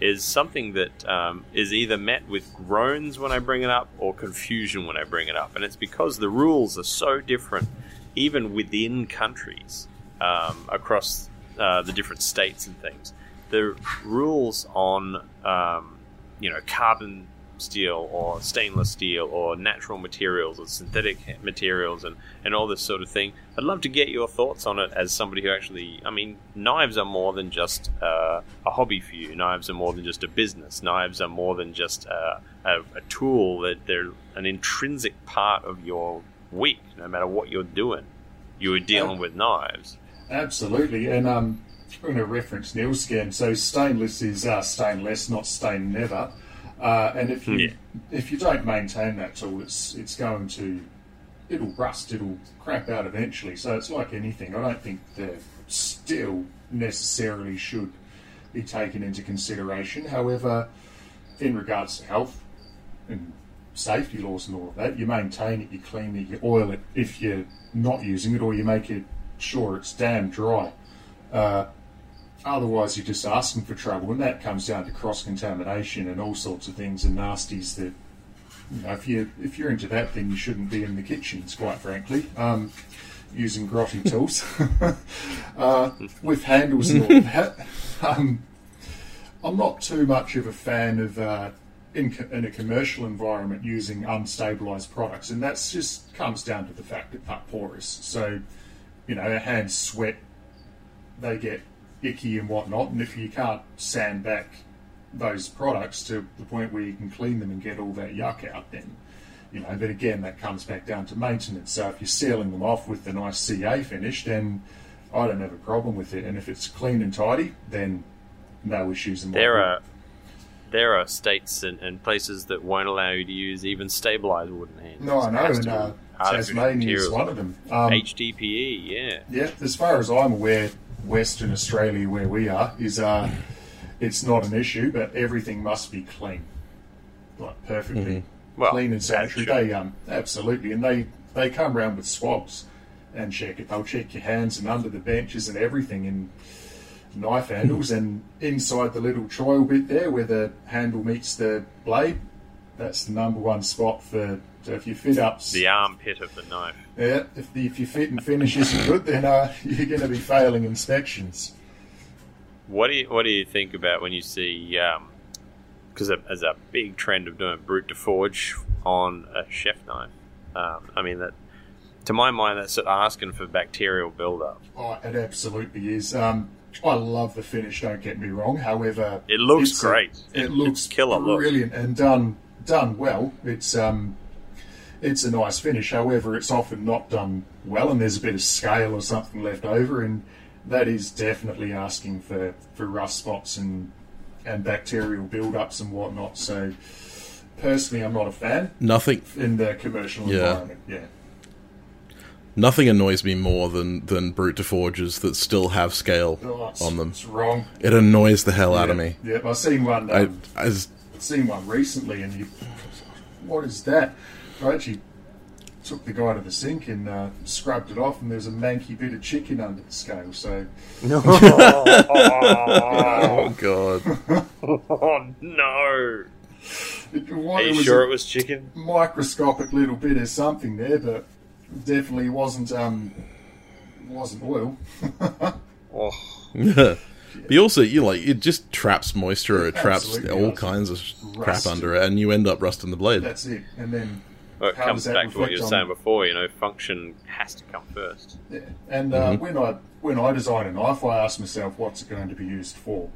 is something that um, is either met with groans when I bring it up or confusion when I bring it up, and it's because the rules are so different, even within countries um, across uh, the different states and things. The rules on um, you know carbon steel or stainless steel or natural materials or synthetic materials and, and all this sort of thing. I'd love to get your thoughts on it as somebody who actually, I mean, knives are more than just uh, a hobby for you. Knives are more than just a business. Knives are more than just uh, a, a tool. That they're an intrinsic part of your week, no matter what you're doing. You are dealing with knives. Absolutely, and um, I'm going to reference Neil's again. So stainless is uh, stainless, not stain never. Uh, and if you Yeah. if you don't maintain that tool, it's it's going to it'll rust, it'll crap out eventually. So it's like anything. I don't think the steel necessarily should be taken into consideration. However, in regards to health and safety laws and all of that, you maintain it, you clean it, you oil it if you're not using it, or you make it sure it's damn dry. Uh, otherwise, you're just asking for trouble, and that comes down to cross contamination and all sorts of things and nasties that. You know, if you if you're into that, then you shouldn't be in the kitchens, quite frankly. Um, using grotty tools *laughs* uh, with handles and all that. Um, I'm not too much of a fan of uh, in, in a commercial environment using unstabilized products, and that's just comes down to the fact that they're porous. So, you know, our hands sweat, they get icky and whatnot, and if you can't sand back those products to the point where you can clean them and get all that yuck out, then you know. But again, that comes back down to maintenance. So if you're sealing them off with the nice CA finish, then I don't have a problem with it. And if it's clean and tidy, then no issues. In There are there are states and, and places that won't allow you to use even stabilized wooden handles. No, I know, and uh, Tasmania is one of them. Um, HDPE, yeah. yeah, as far as I'm aware, Western Australia, where we are, is uh, it's not an issue, but everything must be clean, like perfectly Well, clean and sanitary. should- They um, absolutely, and they they come round with swabs and check it. They'll check your hands and under the benches and everything, and knife handles, *laughs* and inside the little trial bit there, where the handle meets the blade, that's the number one spot for. So if you fit up, The armpit of the knife. yeah, if, the, if your fit and finish isn't good, then uh, *laughs* you're going to be failing inspections. What do you What do you think about when you see? Because there's a big trend of doing brut de forge on a chef knife. Um, I mean that, to my mind, that's asking for bacterial buildup. Oh, it absolutely is. Um, I love the finish. Don't get me wrong. However, It looks it's a- great. it It- looks killer look. brilliant and done done well. It's um, it's a nice finish. However, it's often not done well, and there's a bit of scale or something left over, and that is definitely asking for, for rust spots and and bacterial build-ups and whatnot. So, personally, I'm not a fan Nothing, in the commercial Yeah. environment. Yeah. nothing annoys me more than than brute forges that still have scale Oh, on them. It's wrong. It annoys the hell out of Yeah, me. Yeah, I've seen one. I, Um, as seen one recently, and you, what is that? I actually took the guy to the sink and uh, scrubbed it off, and there's a manky bit of chicken under the scale. So, *laughs* oh god, *laughs* oh no! it, Are what, it you was sure it was chicken? microscopic little bit of something there, but definitely wasn't um, wasn't oil. *laughs* Oh, but you also you like it just traps moisture or it traps Absolutely all does. kinds of crap under it, and you end up rusting the blade. That's it. And then, well, it How comes does that back to what you were reflect saying on- before. You know, function has to come first. yeah. and uh, when I when I design a knife, I ask myself, what's it going to be used for?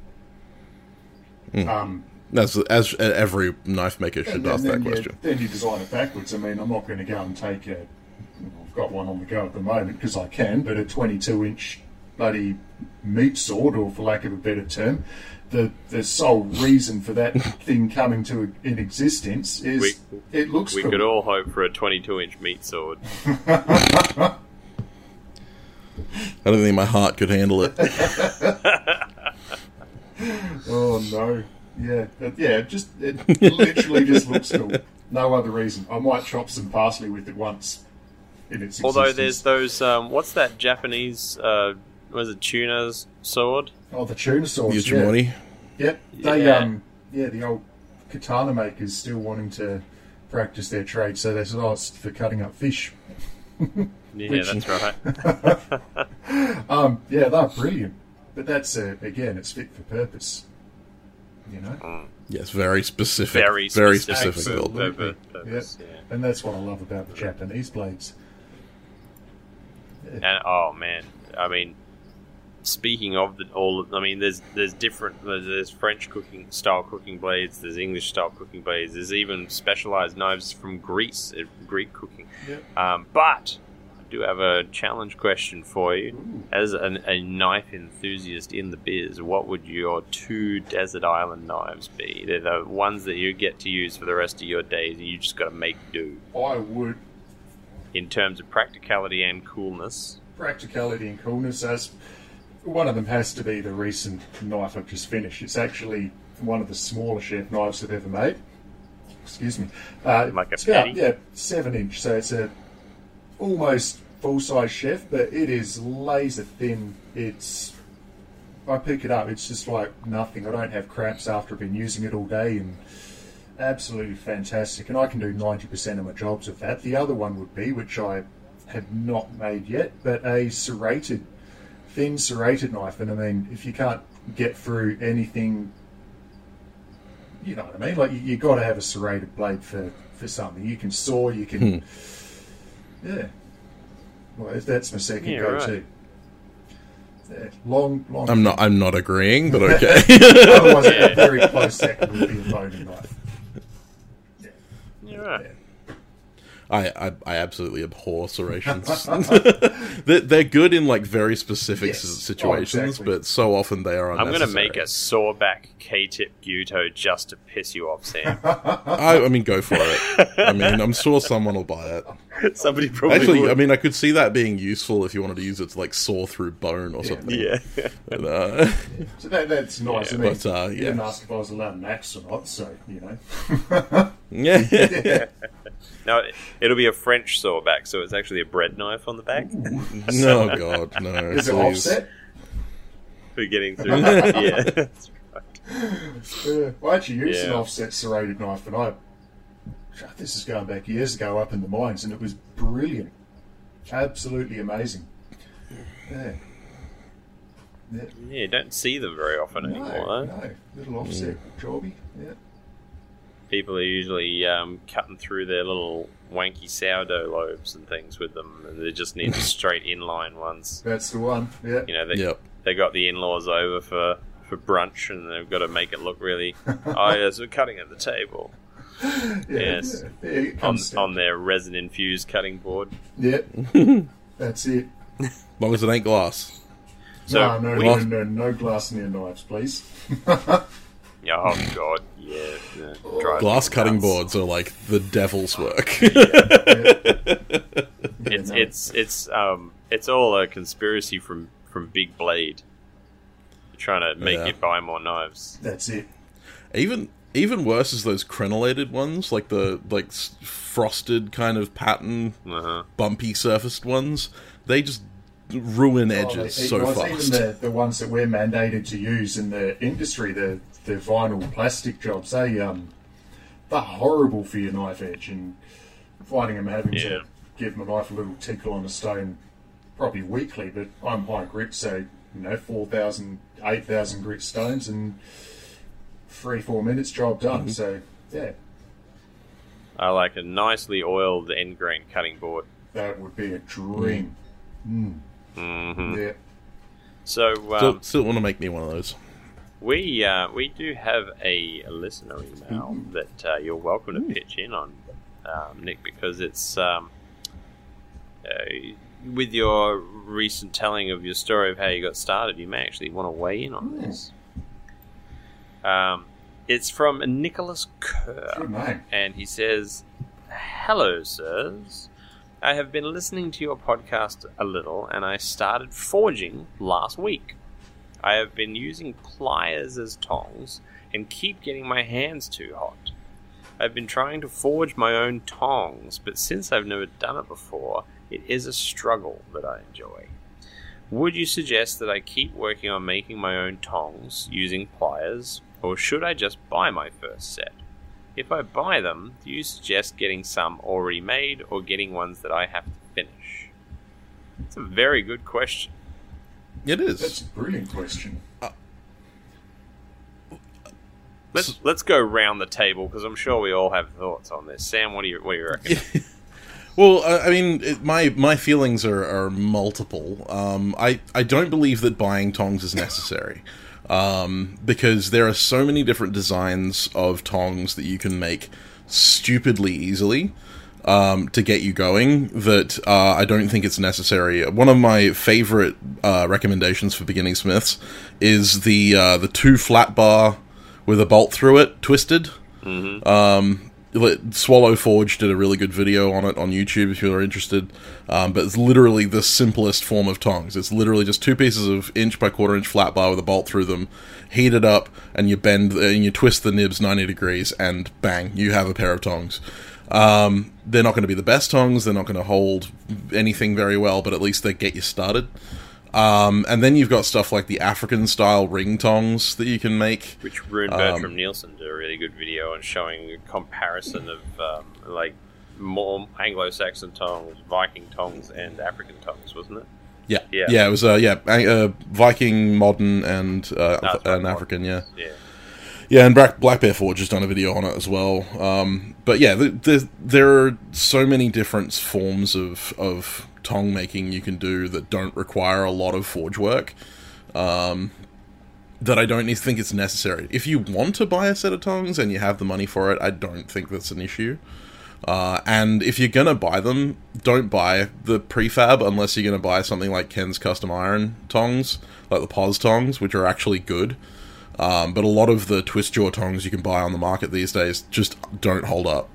Um, That's as every knife maker should And ask then, that you, question. then you design it backwards. I mean, I'm not going to go and take a. I've got one on the go at the moment because I can, but a 22 inch bloody meat sword, or for lack of a better term, the the sole reason for that *laughs* thing coming to in existence is We- it looks We cool. could all hope for a 22 inch meat sword. *laughs* I don't think my heart could handle it. *laughs* Oh no, yeah, but yeah, just it literally just looks cool. No other reason. I might chop some parsley with it once in its Although existence. there's those, um, what's that Japanese, uh, was it tuna's sword? oh the tuna sword. The yeah. Yep. They Yeah. um yeah, the old katana makers still wanting to practice their trade, so they said, Oh, it's for cutting up fish. *laughs* Yeah, Which- that's right. *laughs* Um, yeah, they're brilliant. But that's uh, again, it's fit for purpose. You know? Yes, very specific. Very very specific, specific build. Absolutely. purpose. purpose, yeah. And that's what I love about the Japanese blades. And oh man, I mean, speaking of the all, of, I mean, there's there's different. There's, there's French cooking style cooking blades. There's English style cooking blades. There's even specialized knives from Greece, uh, Greek cooking. Yep. Um, but I do have a challenge question for you. Ooh. As an, a knife enthusiast in the biz, what would your two desert island knives be? They're the ones that you get to use for the rest of your days, and you just got to make do I would in terms of practicality and coolness. practicality and coolness as one of them has to be the recent knife I've just finished. It's actually one of the smaller chef knives I've ever made. Excuse me. Uh, Like a it's about, yeah, seven inch. So it's a almost full size chef, but it is laser thin. It's I pick it up, it's just like nothing. I don't have cramps after I've been using it all day, and absolutely fantastic. And I can do ninety percent of my jobs with that. The other one would be, which I have not made yet, but a serrated, thin serrated knife. And I mean, if you can't get through anything, you know what I mean. Like you, you got to have a serrated blade for for something. You can saw, you can, hmm. yeah. Well, if that's my second Yeah, go-to. right. Yeah, long, long. I'm not. I'm not agreeing, but *laughs* okay. Otherwise, a very close second would be a boning knife. You're right. Yeah. I, I I absolutely abhor serrations. *laughs* they're, they're good in like very specific Yes. s- Oh, situations, exactly. but so often they are I'm going to make a sawback K-tip Gyuto just to piss you off, Sam. *laughs* I, I mean, go for it. I mean, I'm sure someone will buy it. *laughs* Somebody probably Actually, would. I mean, I could see that being useful if you wanted to use it to like saw through bone or something. yeah. But, uh, So that, that's nice. Yeah, I mean, but, uh, you yeah. didn't ask if I was allowed an axe or not, so you know. yeah. No, it- it'll be a French sawback, so it's actually a bread knife on the back. *laughs* no, God, no. Is it please. offset? for getting through. *laughs* that. yeah, that's right. Yeah, I actually used an offset serrated knife, and I this is going back years ago up in the mines, and it was brilliant, absolutely amazing. Yeah. Yeah. Yeah, you don't see them very often anymore. No, though. no, little offset jobby. Yeah. People are usually um, cutting through their little wanky sourdough loaves and things with them, and they just need the *laughs* straight inline ones. That's the one. Yeah. You know, they Yep. they got the in-laws over for for brunch, and they've got to make it look really. *laughs* oh yes, we're cutting at the table *laughs* yeah, yes. Yeah, yeah, on down- on their resin infused cutting board. Yeah. That's it. As long as it ain't glass. So no, no, we- no, no, no glass near knives, please. Yeah, oh god, yeah, yeah Glass cutting nuts. boards are like the devil's work. *laughs* *laughs* It's it's it's um it's all a conspiracy from from Big Blade, trying to make Yeah. you buy more knives. That's it. even even worse is those crenellated ones, like the like s- frosted kind of pattern, Uh-huh. bumpy surfaced ones. They just ruin edges Oh, it- so well, fast. Even the, the ones that we're mandated to use in the industry, the the vinyl plastic jobs, they um, they're horrible for your knife edge, and finding them having Yeah. to give my knife a little tickle on a stone probably weekly. But I'm high grit, so you know, 4,000, 8,000 grit stones, and three four minutes job done. Mm-hmm. So yeah, I like a nicely oiled end grain cutting board. that would be a dream. hmm Yeah. So um, still, still want to make me one of those. We uh, we do have a, listener email Mm-hmm. that uh, you're welcome to pitch in on, um, Nick, because it's um, uh, with your recent telling of your story of how you got started. You may actually want to weigh in on Hmm. this. Um, it's from Nicholas Kerr. And he says, Hello, sirs. I have been listening to your podcast a little, and I started forging last week. I have been using pliers as tongs and keep getting my hands too hot. I've been trying to forge my own tongs, but since I've never done it before, it is a struggle that I enjoy. Would you suggest that I keep working on making my own tongs using pliers, or should I just buy my first set? If I buy them, do you suggest getting some already made or getting ones that I have to finish? It's a very good question. It is. That's a brilliant question. Let's let's go round the table because I'm sure we all have thoughts on this. Sam, what do you what do you reckon? *laughs* Well, I I mean, it, my my feelings are, are multiple. Um, I I don't believe that buying tongs is necessary, um, because there are so many different designs of tongs that you can make stupidly easily um, to get you going. That uh, I don't think it's necessary. One of my favorite uh, recommendations for beginning smiths is the uh, the two flat bar with a bolt through it, twisted. Um, Swallow Forge did a really good video on it on YouTube if you're interested. Um, but it's literally the simplest form of tongs. It's literally just two pieces of inch by quarter inch flat bar with a bolt through them, heat it up, and you bend and you twist the nibs 90 degrees, and bang, you have a pair of tongs. Um, they're not going to be the best tongs. They're not going to hold anything very well, but at least they get you started. Um, and then you've got stuff like the African style ring tongs that you can make. Which Rune Bertram Nielsen did a really good video on showing a comparison of um, like more Anglo-Saxon tongs, Viking tongs, and African tongs, wasn't it? Yeah, Yeah. yeah, It was uh, yeah, uh, Viking, modern, and uh, No, and African. Yeah, Yeah. Yeah, and Black, Black Bear Forge has done a video on it as well. Um, but yeah, th th there are so many different forms of of tong making you can do that don't require a lot of forge work. Um, that I don't think it's necessary. If you want to buy a set of tongs and you have the money for it, I don't think that's an issue. Uh, and if you're gonna buy them, don't buy the prefab unless you're gonna buy something like Ken's Custom Iron tongs, like the Pos tongs, which are actually good. Um, but a lot of the twist jaw tongs you can buy on the market these days just don't hold up.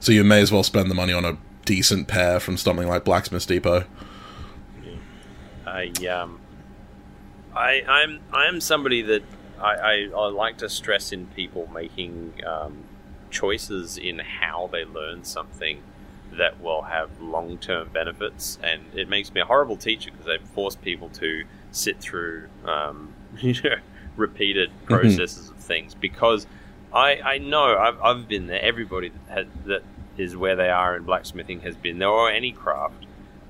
So you may as well spend the money on a decent pair from something like Blacksmith Depot. I um, I I'm I'm somebody that I, I, I like to stress in people making um, choices in how they learn something that will have long term benefits, and it makes me a horrible teacher because I force people to sit through um, *laughs* you know, repeated mm-hmm. processes of things because I, I know I've, I've been there. Everybody that, has, that is where they are in blacksmithing has been there, or any craft.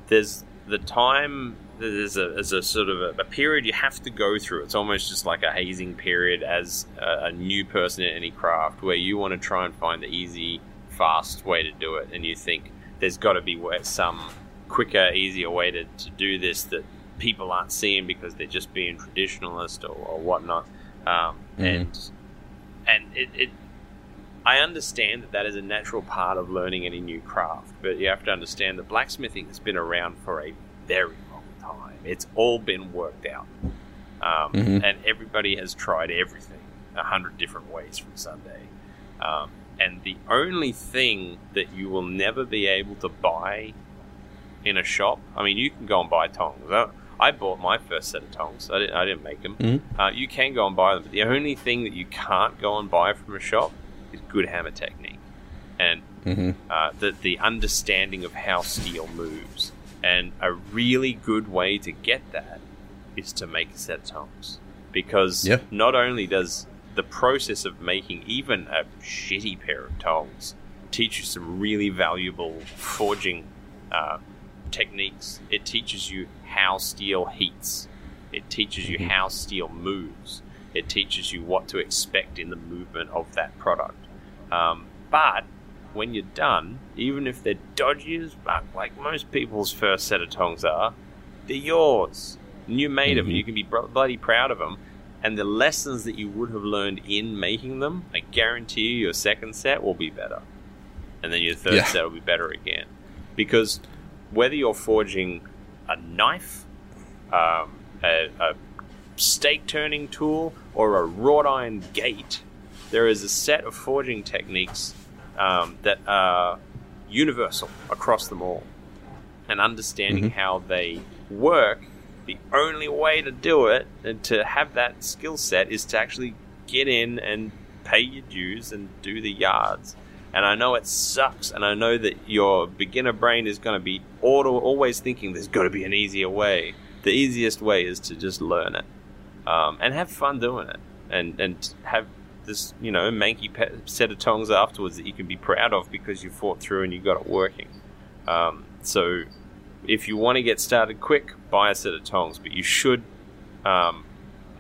There's the time. There's a, there's a sort of a, a period you have to go through. It's almost just like a hazing period as a, a new person in any craft, where you want to try and find the easy, fast way to do it, and you think there's got to be some quicker, easier way to, to do this that people aren't seeing because they're just being traditionalist or, or whatnot. Um, mm-hmm. And and it, it, I understand that that is a natural part of learning any new craft, but you have to understand that blacksmithing has been around for a very long time. It's all been worked out, um, mm-hmm. and everybody has tried everything a hundred different ways from Sunday. Um, and the only thing that you will never be able to buy in a shop, I mean, you can go and buy tongs. I bought my first set of tongs. I didn't, I didn't make them. Mm-hmm. Uh, you can go and buy them, but the only thing that you can't go and buy from a shop is good hammer technique and mm-hmm. uh, the the understanding of how steel moves. And a really good way to get that is to make a set of tongs, because not only does the process of making even a shitty pair of tongs teach you some really valuable forging uh, techniques. It teaches you how steel heats. It teaches you mm-hmm. how steel moves. It teaches you what to expect in the movement of that product. Um, but when you're done, even if they're dodgy as fuck, like most people's first set of tongs are, they're yours. And you made mm-hmm. them. You can be bloody proud of them. And the lessons that you would have learned in making them, I guarantee you, your second set will be better. And then your third yeah. set will be better again. Because whether you're forging a knife, um, a, a steak turning tool, or a wrought iron gate, there is a set of forging techniques um, that are universal across them all. And understanding mm-hmm. how they work, the only way to do it and to have that skill set is to actually get in and pay your dues and do the yards. And I know it sucks, and I know that your beginner brain is going to be auto, always thinking there's got to be an easier way. The easiest way is to just learn it um, and have fun doing it, and and have this you know manky set of tongs afterwards that you can be proud of because you fought through and you got it working. Um, so if you want to get started quick, buy a set of tongs, but you should um,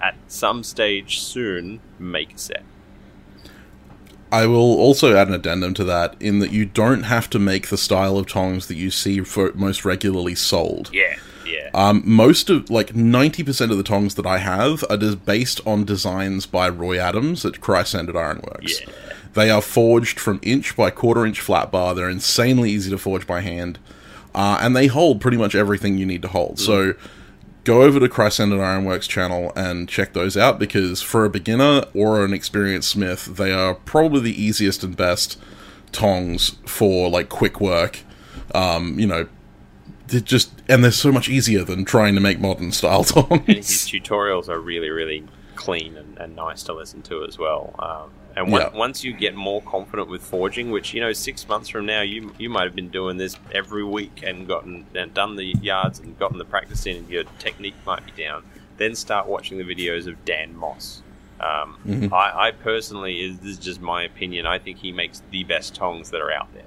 at some stage soon make a set. I will also add an addendum to that in that you don't have to make the style of tongs that you see for most regularly sold. Yeah, yeah. Um, most of like ninety percent of the tongs that I have are just based on designs by Roy Adams at Cry-Sanded Ironworks. Yeah. They are forged from inch by quarter inch flat bar. They're insanely easy to forge by hand, uh, and they hold pretty much everything you need to hold. Mm. So go over to Cry-Sanded Ironworks channel and check those out because for a beginner or an experienced smith, they are probably the easiest and best tongs for like quick work. Um, you know, just and they're so much easier than trying to make modern style tongs. And his *laughs* tutorials are really, really clean and, and nice to listen to as well. Um, and yeah. once you get more confident with forging, which you know, six months from now, you you might have been doing this every week and gotten and done the yards and gotten the practice in, and your technique might be down. Then start watching the videos of Dan Moss. Um, mm-hmm. I, I, personally, this is just my opinion. I think he makes the best tongs that are out there.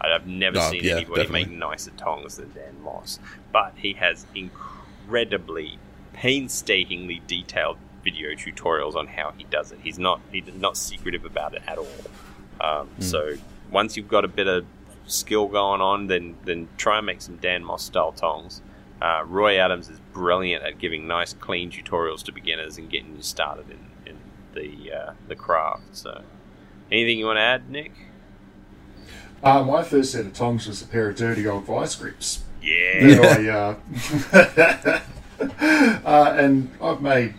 I've never oh, seen yeah, anybody definitely. make nicer tongs than Dan Moss, but he has incredibly, painstakingly detailed video tutorials on how he does it. He's not he's not secretive about it at all. Um, mm. So once you've got a bit of skill going on, then then try and make some Dan Moss style tongs. Uh, Roy Adams is brilliant at giving nice, clean tutorials to beginners and getting you started in, in the uh, the craft. So, anything you want to add, Nick? Uh, my first set of tongs was a pair of dirty old vice grips. Yeah. I, uh, *laughs* uh, and I've made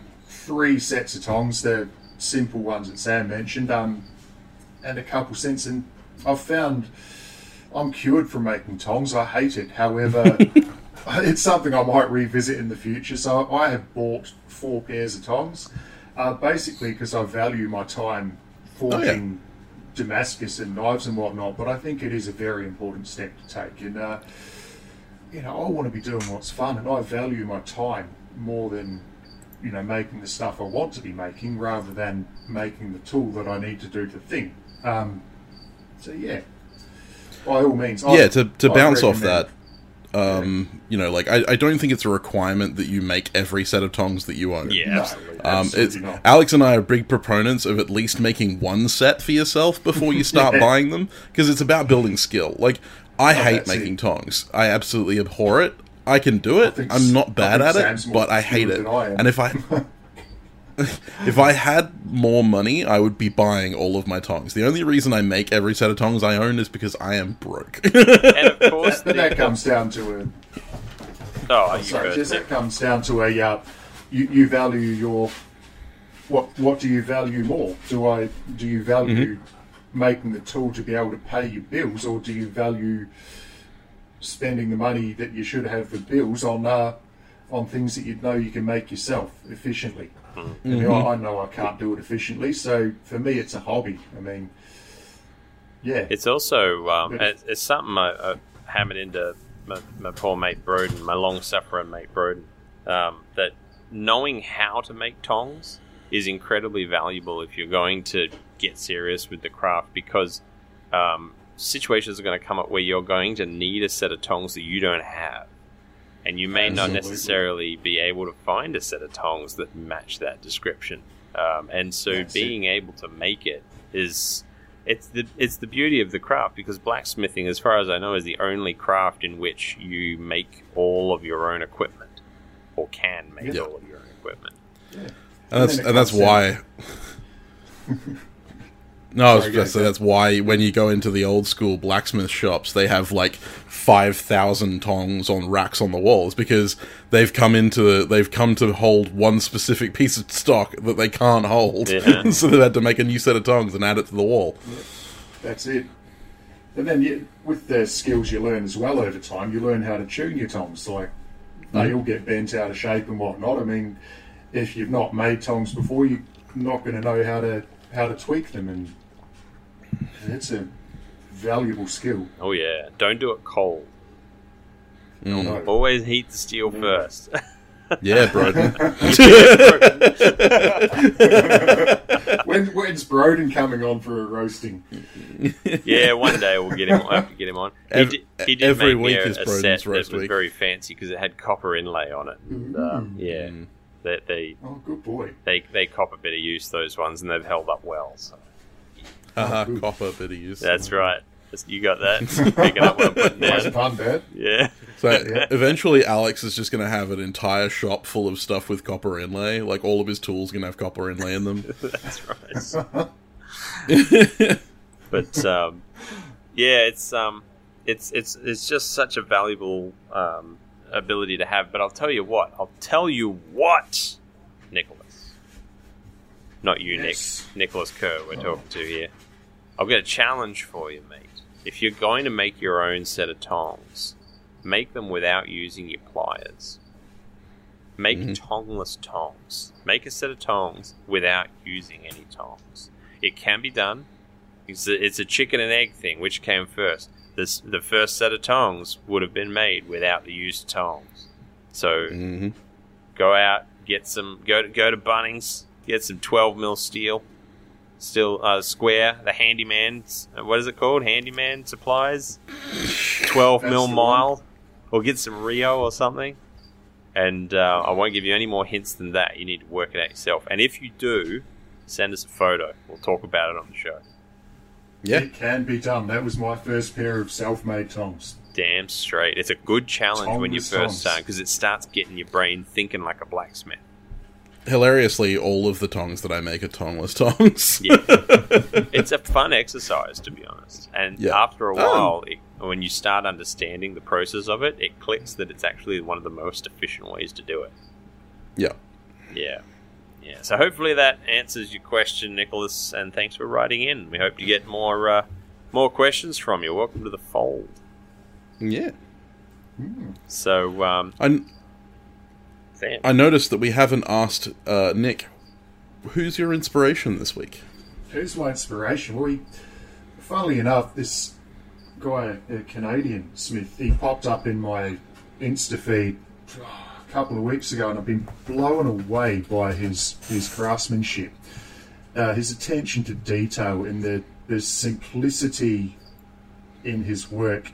three sets of tongs. They're simple ones that Sam mentioned, um, and a couple cents. And I've found I'm cured from making tongs. I hate it. However, *laughs* it's something I might revisit in the future. So I have bought four pairs of tongs, uh, basically because I value my time forging. Oh, yeah. Damascus and knives and whatnot, but I think it is a very important step to take. And uh, you know, I want to be doing what's fun, and I value my time more than you know, making the stuff I want to be making rather than making the tool that I need to do the thing. Um, so yeah, by all means, I- yeah, to, to I bounce off that, um, you know, like I, I don't think it's a requirement that you make every set of tongs that you own. Yeah, No, absolutely. Um, it's not. Alex and I are big proponents of at least making one set for yourself before you start *laughs* Yeah. buying them because it's about building skill. Like I hate making it. tongs. I absolutely abhor it. I can do it. I'm not bad at Sam's it, but I hate it. I. And if I *laughs* if I had more money, I would be buying all of my tongs. The only reason I make every set of tongs I own is because I am broke. and of *laughs* course, But the, that comes down to a oh, you sorry, first, just Nick. that comes down to a uh, you, you value your what what do you value more? Do I do you value making the tool to be able to pay your bills, or do you value spending the money that you should have for bills on uh, on things that you know you can make yourself efficiently? I, mean, I, I know I can't do it efficiently, so for me it's a hobby. I mean, yeah, It's also um, it's, it's something I, I hammered into my, my poor mate Broden, my long suffering mate Broden, um, that knowing how to make tongs is incredibly valuable if you're going to get serious with the craft because um, situations are going to come up where you're going to need a set of tongs that you don't have. And you may not necessarily be able to find a set of tongs that match that description. Um, and so That's it. being able to make it is it's the it's the beauty of the craft because blacksmithing, as far as I know, is the only craft in which you make all of your own equipment or can make Yeah. all of your own equipment. and that's and that's why. *laughs* no, I was Sorry, going go to that's why when you go into the old school blacksmith shops, they have like five thousand tongs on racks on the walls because they've come into they've come to hold one specific piece of stock that they can't hold, Yeah. *laughs* so they've had to make a new set of tongs and add it to the wall. That's it. And then you, with the skills you learn as well over time, you learn how to tune your tongs. Like they mm-hmm. all get bent out of shape and whatnot. I mean, if you've not made tongs before, you're not going to know how to how to tweak them, and it's a valuable skill. Oh yeah, don't do it cold. Mm. No. Always heat the steel first. *laughs* Yeah, Broden. *laughs* *laughs* when, when's Broden coming on for a roasting? yeah, one day we'll get him. I'll have to get him on. He Ev- did, he did every make week me a, is a Broden's set that roast was week. very fancy because it had copper inlay on it. And, um, yeah, Mm. They, they Oh, good boy. they they cop a bit of use those ones, and they've held up well. So Haha, good. copper bit of use. that's right. Just- You got that? *laughs* Picking up what I'm putting Nice pun, Dad. Yeah. So eventually, Alex is just going to have an entire shop full of stuff with copper inlay. Like all of his tools going to have copper inlay in them. *laughs* That's right. *laughs* but um, yeah, it's um, it's it's it's just such a valuable um, ability to have. But I'll tell you what. I'll tell you what, Nicholas. Not you, Yes. Nick. Nicholas Kerr. We're oh. talking to here. I've got a challenge for you, mate. If you're going to make your own set of tongs, make them without using your pliers. Make mm-hmm. tongless tongs. Make a set of tongs without using any tongs. It can be done. It's a, it's a chicken and egg thing. Which came first? This, the first set of tongs would have been made without the use of tongs. So hmm go out, get some, go to, go to Bunnings, get some 12 mil steel, steel uh, square, the handyman, what is it called? Handyman supplies, 12 That's mil the one. mild, or get some reo or something. And uh, I won't give you any more hints than that. You need to work it out yourself. And if you do, send us a photo. We'll talk about it on the show. Yeah. It can be done. That was my first pair of self-made tongs. Damn straight. It's a good challenge when you Tongless first tongs. start because it starts getting your brain thinking like a blacksmith. Hilariously, all of the tongs that I make are tongless *laughs* tongs. Yeah. it's a fun exercise, to be honest. And Yeah. after a Oh. while, it, when you start understanding the process of it, it clicks that it's actually one of the most efficient ways to do it. yeah. Yeah. Yeah. So hopefully that answers your question, Nicholas, and thanks for writing in. We hope to get more uh, more questions from you. Welcome to the fold. Yeah. So, um, I, Sam, I noticed that we haven't asked uh, Nick, who's your inspiration this week? Who's my inspiration? Well, he, funnily enough, this guy, a Canadian Smith, he popped up in my Insta feed a couple of weeks ago, and I've been blown away by his his craftsmanship, uh, his attention to detail, and the the simplicity in his work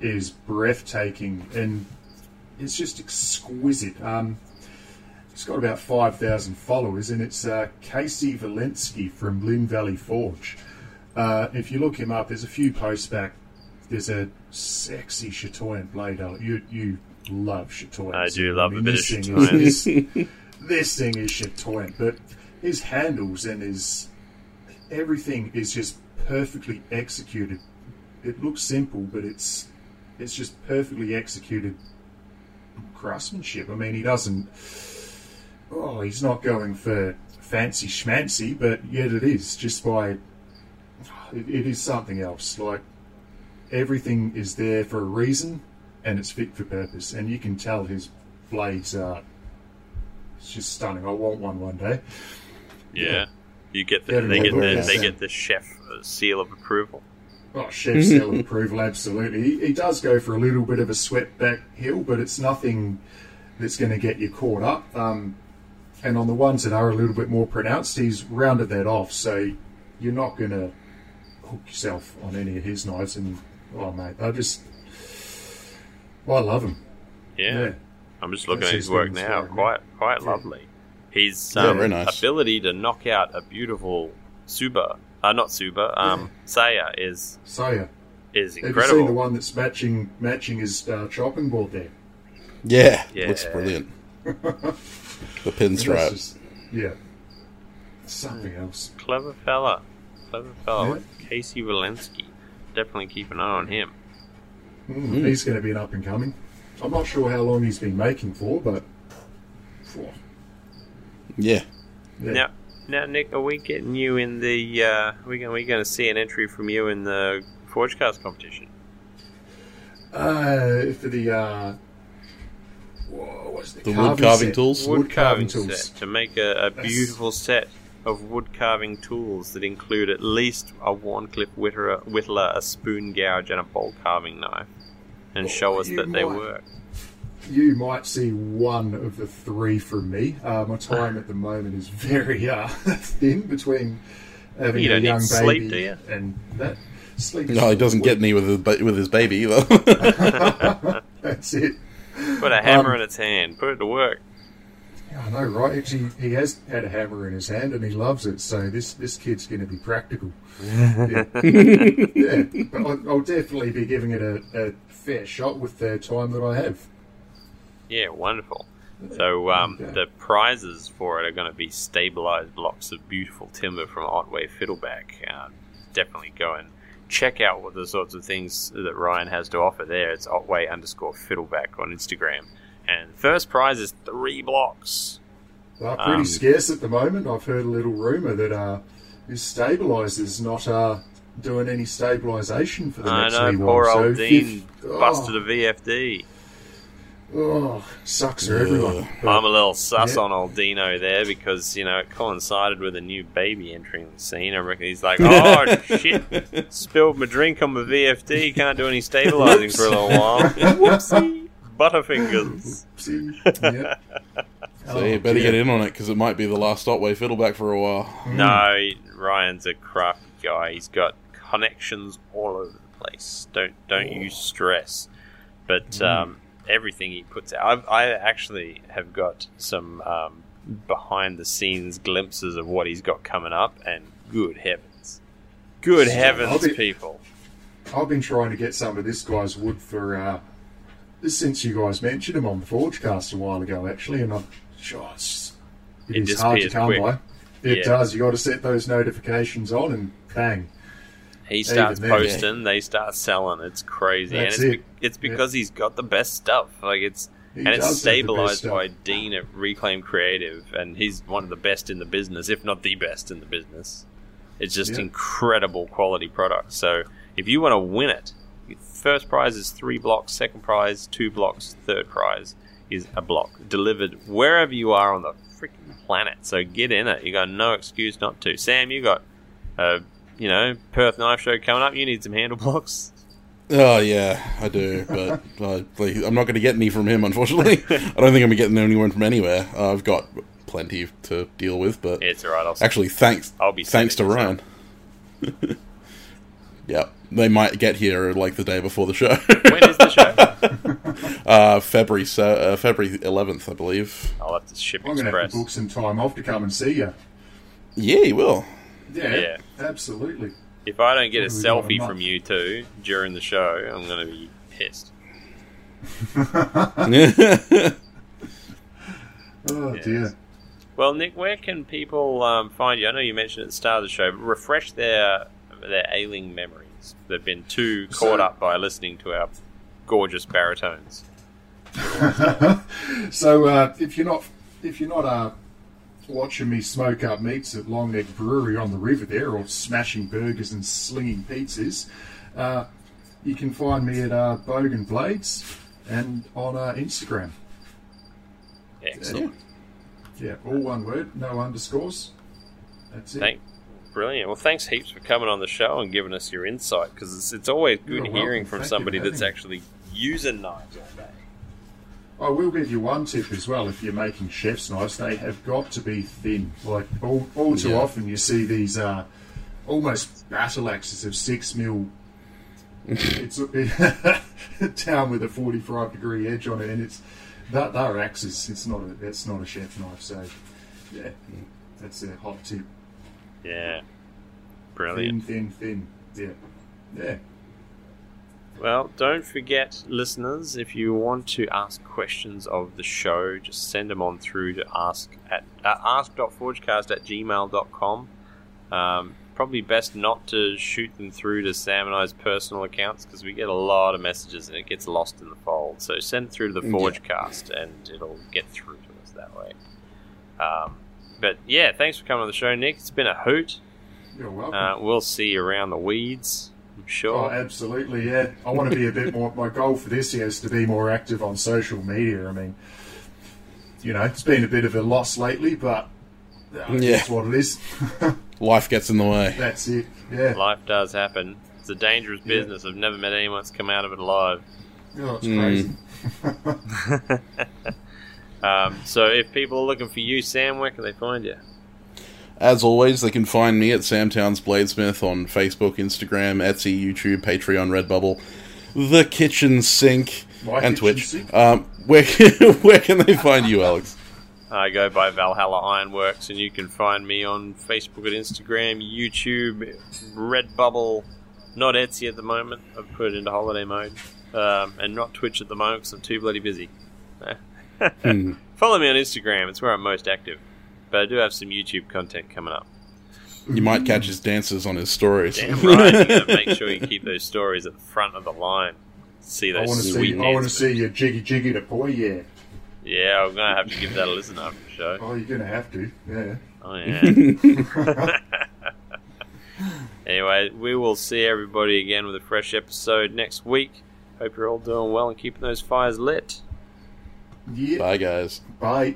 is breathtaking, and it's just exquisite. Um, he's got about five thousand followers, and it's uh, Casey Valensky from Lynn Valley Forge. Uh, if you look him up, there's a few posts back. There's a sexy chatoyant blade. You you love chatoyant. I do love a bit of this thing is- chatoyant. This, *laughs* *laughs* this thing is chatoyant, but his handles and his everything is just perfectly executed. It looks simple, but it's it's just perfectly executed craftsmanship. I mean, he doesn't. Oh, he's not going for fancy schmancy, but yet it is just by. It, it is something else. Like everything is there for a reason, and it's fit for purpose. And you can tell his blades are. It's just stunning. I want one one day. Yeah. You get the, they get the they get the chef uh, seal of approval. Oh, chef *laughs* seal of approval, absolutely. He, he does go for a little bit of a swept back hill, but it's nothing that's going to get you caught up. Um, and on the ones that are a little bit more pronounced, he's rounded that off, so you're not going to hook yourself on any of his knives. And oh, mate, I just, I love him. Yeah. Yeah. I'm just looking That's at his his work now. sorry, Quite quite Yeah. lovely. His Yeah, um, very nice. ability to knock out a beautiful Suba, uh, not Suba, um, Saya is So yeah, is have you seen the one that's matching matching his uh, chopping board there? Yeah, Yeah. looks brilliant. *laughs* the That's pinstripe. just- yeah, something else. Clever fella, clever fella. Yeah. Casey Walensky. Definitely keep an eye on him. Mm, He's going to be an up and coming. I'm not sure how long he's been making for, but phew, Yeah. yeah. Now, now, Nick, are we getting you in the? Uh, are we going? We going to see an entry from you in the Forge Forgecast competition? Uh, for the uh, whoa, what's the, The wood carving set? tools? Wood, Wood carving carving, tools. set to make a, a beautiful set of wood carving tools that include at least a Wharncliffe Whittler, Whittler, a spoon gouge, and a bowl carving knife, and show us you that they work. You might see one of the three from me. Uh, my time at the moment is very uh, *laughs* thin between having You a don't need young sleep, baby do you? and that. Sleep. No, he doesn't get me with his ba- with his baby either. *laughs* *laughs* That's it. Put a hammer Um, in its hand. Put it to work. Yeah, I know, right? Actually, he has had a hammer in his hand and he loves it. So this this kid's going to be practical. *laughs* yeah, yeah. But I'll, I'll definitely be giving it a, a fair shot with the time that I have. Yeah, wonderful. So um, Okay. the prizes for it are going to be stabilized blocks of beautiful timber from Otway Fiddleback. Um, definitely go and check out what the sorts of things that Ryan has to offer there. It's Otway underscore Fiddleback on Instagram. And first prize is three blocks. They're pretty Um, scarce at the moment. I've heard a little rumor that uh, his stabilizer's not uh, doing any stabilization for the I next know, wee poor while. old so Dean fifth- oh, busted a VFD. Oh, sucks for everyone. But I'm a little sus Yeah. on old Dino there because, you know, it coincided with a new baby entering the scene. I reckon he's like, *laughs* oh, shit, spilled my drink on my VFD, can't do any stabilizing for a little while. *laughs* Whoopsie. Butterfingers. see, yeah. so you better get in on it because it might be the last Otway fiddleback for a while. No, Ryan's a crafty guy. He's got connections all over the place. Don't don't you stress. But um, everything he puts out, I, I actually have got some um, behind the scenes glimpses of what he's got coming up, and good heavens, good So, heavens, I'll be- people! I've been trying to get some of this guy's wood for uh, since you guys mentioned him on the Forgecast a while ago, actually, and I'm sure it's, It it is hard to come quick. by. It Yeah. does. You got to set those notifications on, and bang. He starts then, posting, they start selling. It's crazy, That's and it's, it. be- it's because he's got the best stuff. Like it's He and it's stabilized by Dean at Reclaim Creative, and he's one of the best in the business, if not the best in the business. It's just Yeah. incredible quality product. So if you want to win it, first prize is three blocks, second prize two blocks, third prize is a block delivered wherever you are on the freaking planet. So get in it. You got no excuse not to. Sam, you got, uh, you know, Perth Knife Show coming up. You need some handle blocks. Oh yeah, I do, but *laughs* uh, like, I'm not going to get any from him. Unfortunately, *laughs* I don't think I'm getting anyone from anywhere. Uh, I've got plenty to deal with, but It's alright. I'll actually, thanks. I'll be thanks to Ryan. *laughs* yeah, they might get here like the day before the show. when is the show? *laughs* uh, February uh, February 11th, I believe. I'll have to ship I'm going to have express. to book some time off to come and see you. Yeah, you will. Yeah, Yeah. absolutely. If I don't get a What have we got, a selfie month? from you two during the show, I'm going to be pissed. *laughs* Oh Yes. dear. Well, Nick, where can people um, find you? I know you mentioned at the start of the show, but refresh their their ailing memories. They've been too So- caught up by listening to our gorgeous baritones. *laughs* so uh, if you're not if you're not uh, watching me smoke up meats at Long Neck Brewery on the river there, or smashing burgers and slinging pizzas, uh, you can find me at uh, Bogan Blades and on uh, Instagram. Excellent. Yeah, all one word, no underscores. That's it. Thank, brilliant. Well, thanks heaps for coming on the show and giving us your insight because it's, it's always good You're hearing welcome. from Thank somebody that's actually using knives all day. I will give you one tip as well. If you're making chef's knives, they have got to be thin. Like all, all too Yeah. often, you see these uh, almost battle axes of six mil. it's *laughs* down with a 45 degree edge on it, and it's that they're axes. It's not a it's not a chef knife. So yeah, that's a hot tip. Yeah, brilliant. Thin, thin, thin. Yeah, yeah. Well, don't forget, listeners, if you want to ask questions of the show, just send them on through to ask at uh, ask.forgecast at gmail.com. Um, probably best not to shoot them through to Sam and I's personal accounts because we get a lot of messages and it gets lost in the fold. So send through to the Yeah. Forgecast and it'll get through to us that way. Um, but yeah, thanks for coming on the show, Nick. It's been a hoot. You're welcome. Uh, we'll see you around the weeds, I'm sure. Oh, absolutely, yeah. I want to be a bit more. My goal for this year is to be more active on social media. I mean, you know, it's been a bit of a loss lately, but uh, Yeah. that's what it is. *laughs* Life gets in the way. that's it. Yeah. Life does happen. It's a dangerous Yeah. business. I've never met anyone that's come out of it alive. Oh, it's Mm. crazy. *laughs* *laughs* Um, so if people are looking for you, Sam, where can they find you? As always, they can find me at Sam Towns Bladesmith on Facebook, Instagram, Etsy, YouTube, Patreon, Redbubble, The Kitchen Sink, My and kitchen Twitch. sink. Um, where *laughs* where can they find you, Alex? I go by Valhalla Ironworks, and you can find me on Facebook and Instagram, YouTube, Redbubble, not Etsy at the moment. I've put it into holiday mode, um, and not Twitch at the moment because I'm too bloody busy. Hmm. *laughs* Follow me on Instagram; it's where I'm most active. But I do have some YouTube content coming up. You might catch his dances on his stories. Damn right, you make sure you *laughs* keep those stories at the front of the line. See I those want to sweet see. I want to see your jiggy jiggy to boy. Yeah. Yeah, I'm gonna have to give that a listen after the show. Oh, you're gonna have to. Yeah. Oh yeah. *laughs* anyway, we will see everybody again with a fresh episode next week. Hope you're all doing well and keeping those fires lit. Yeah. Bye, guys. Bye.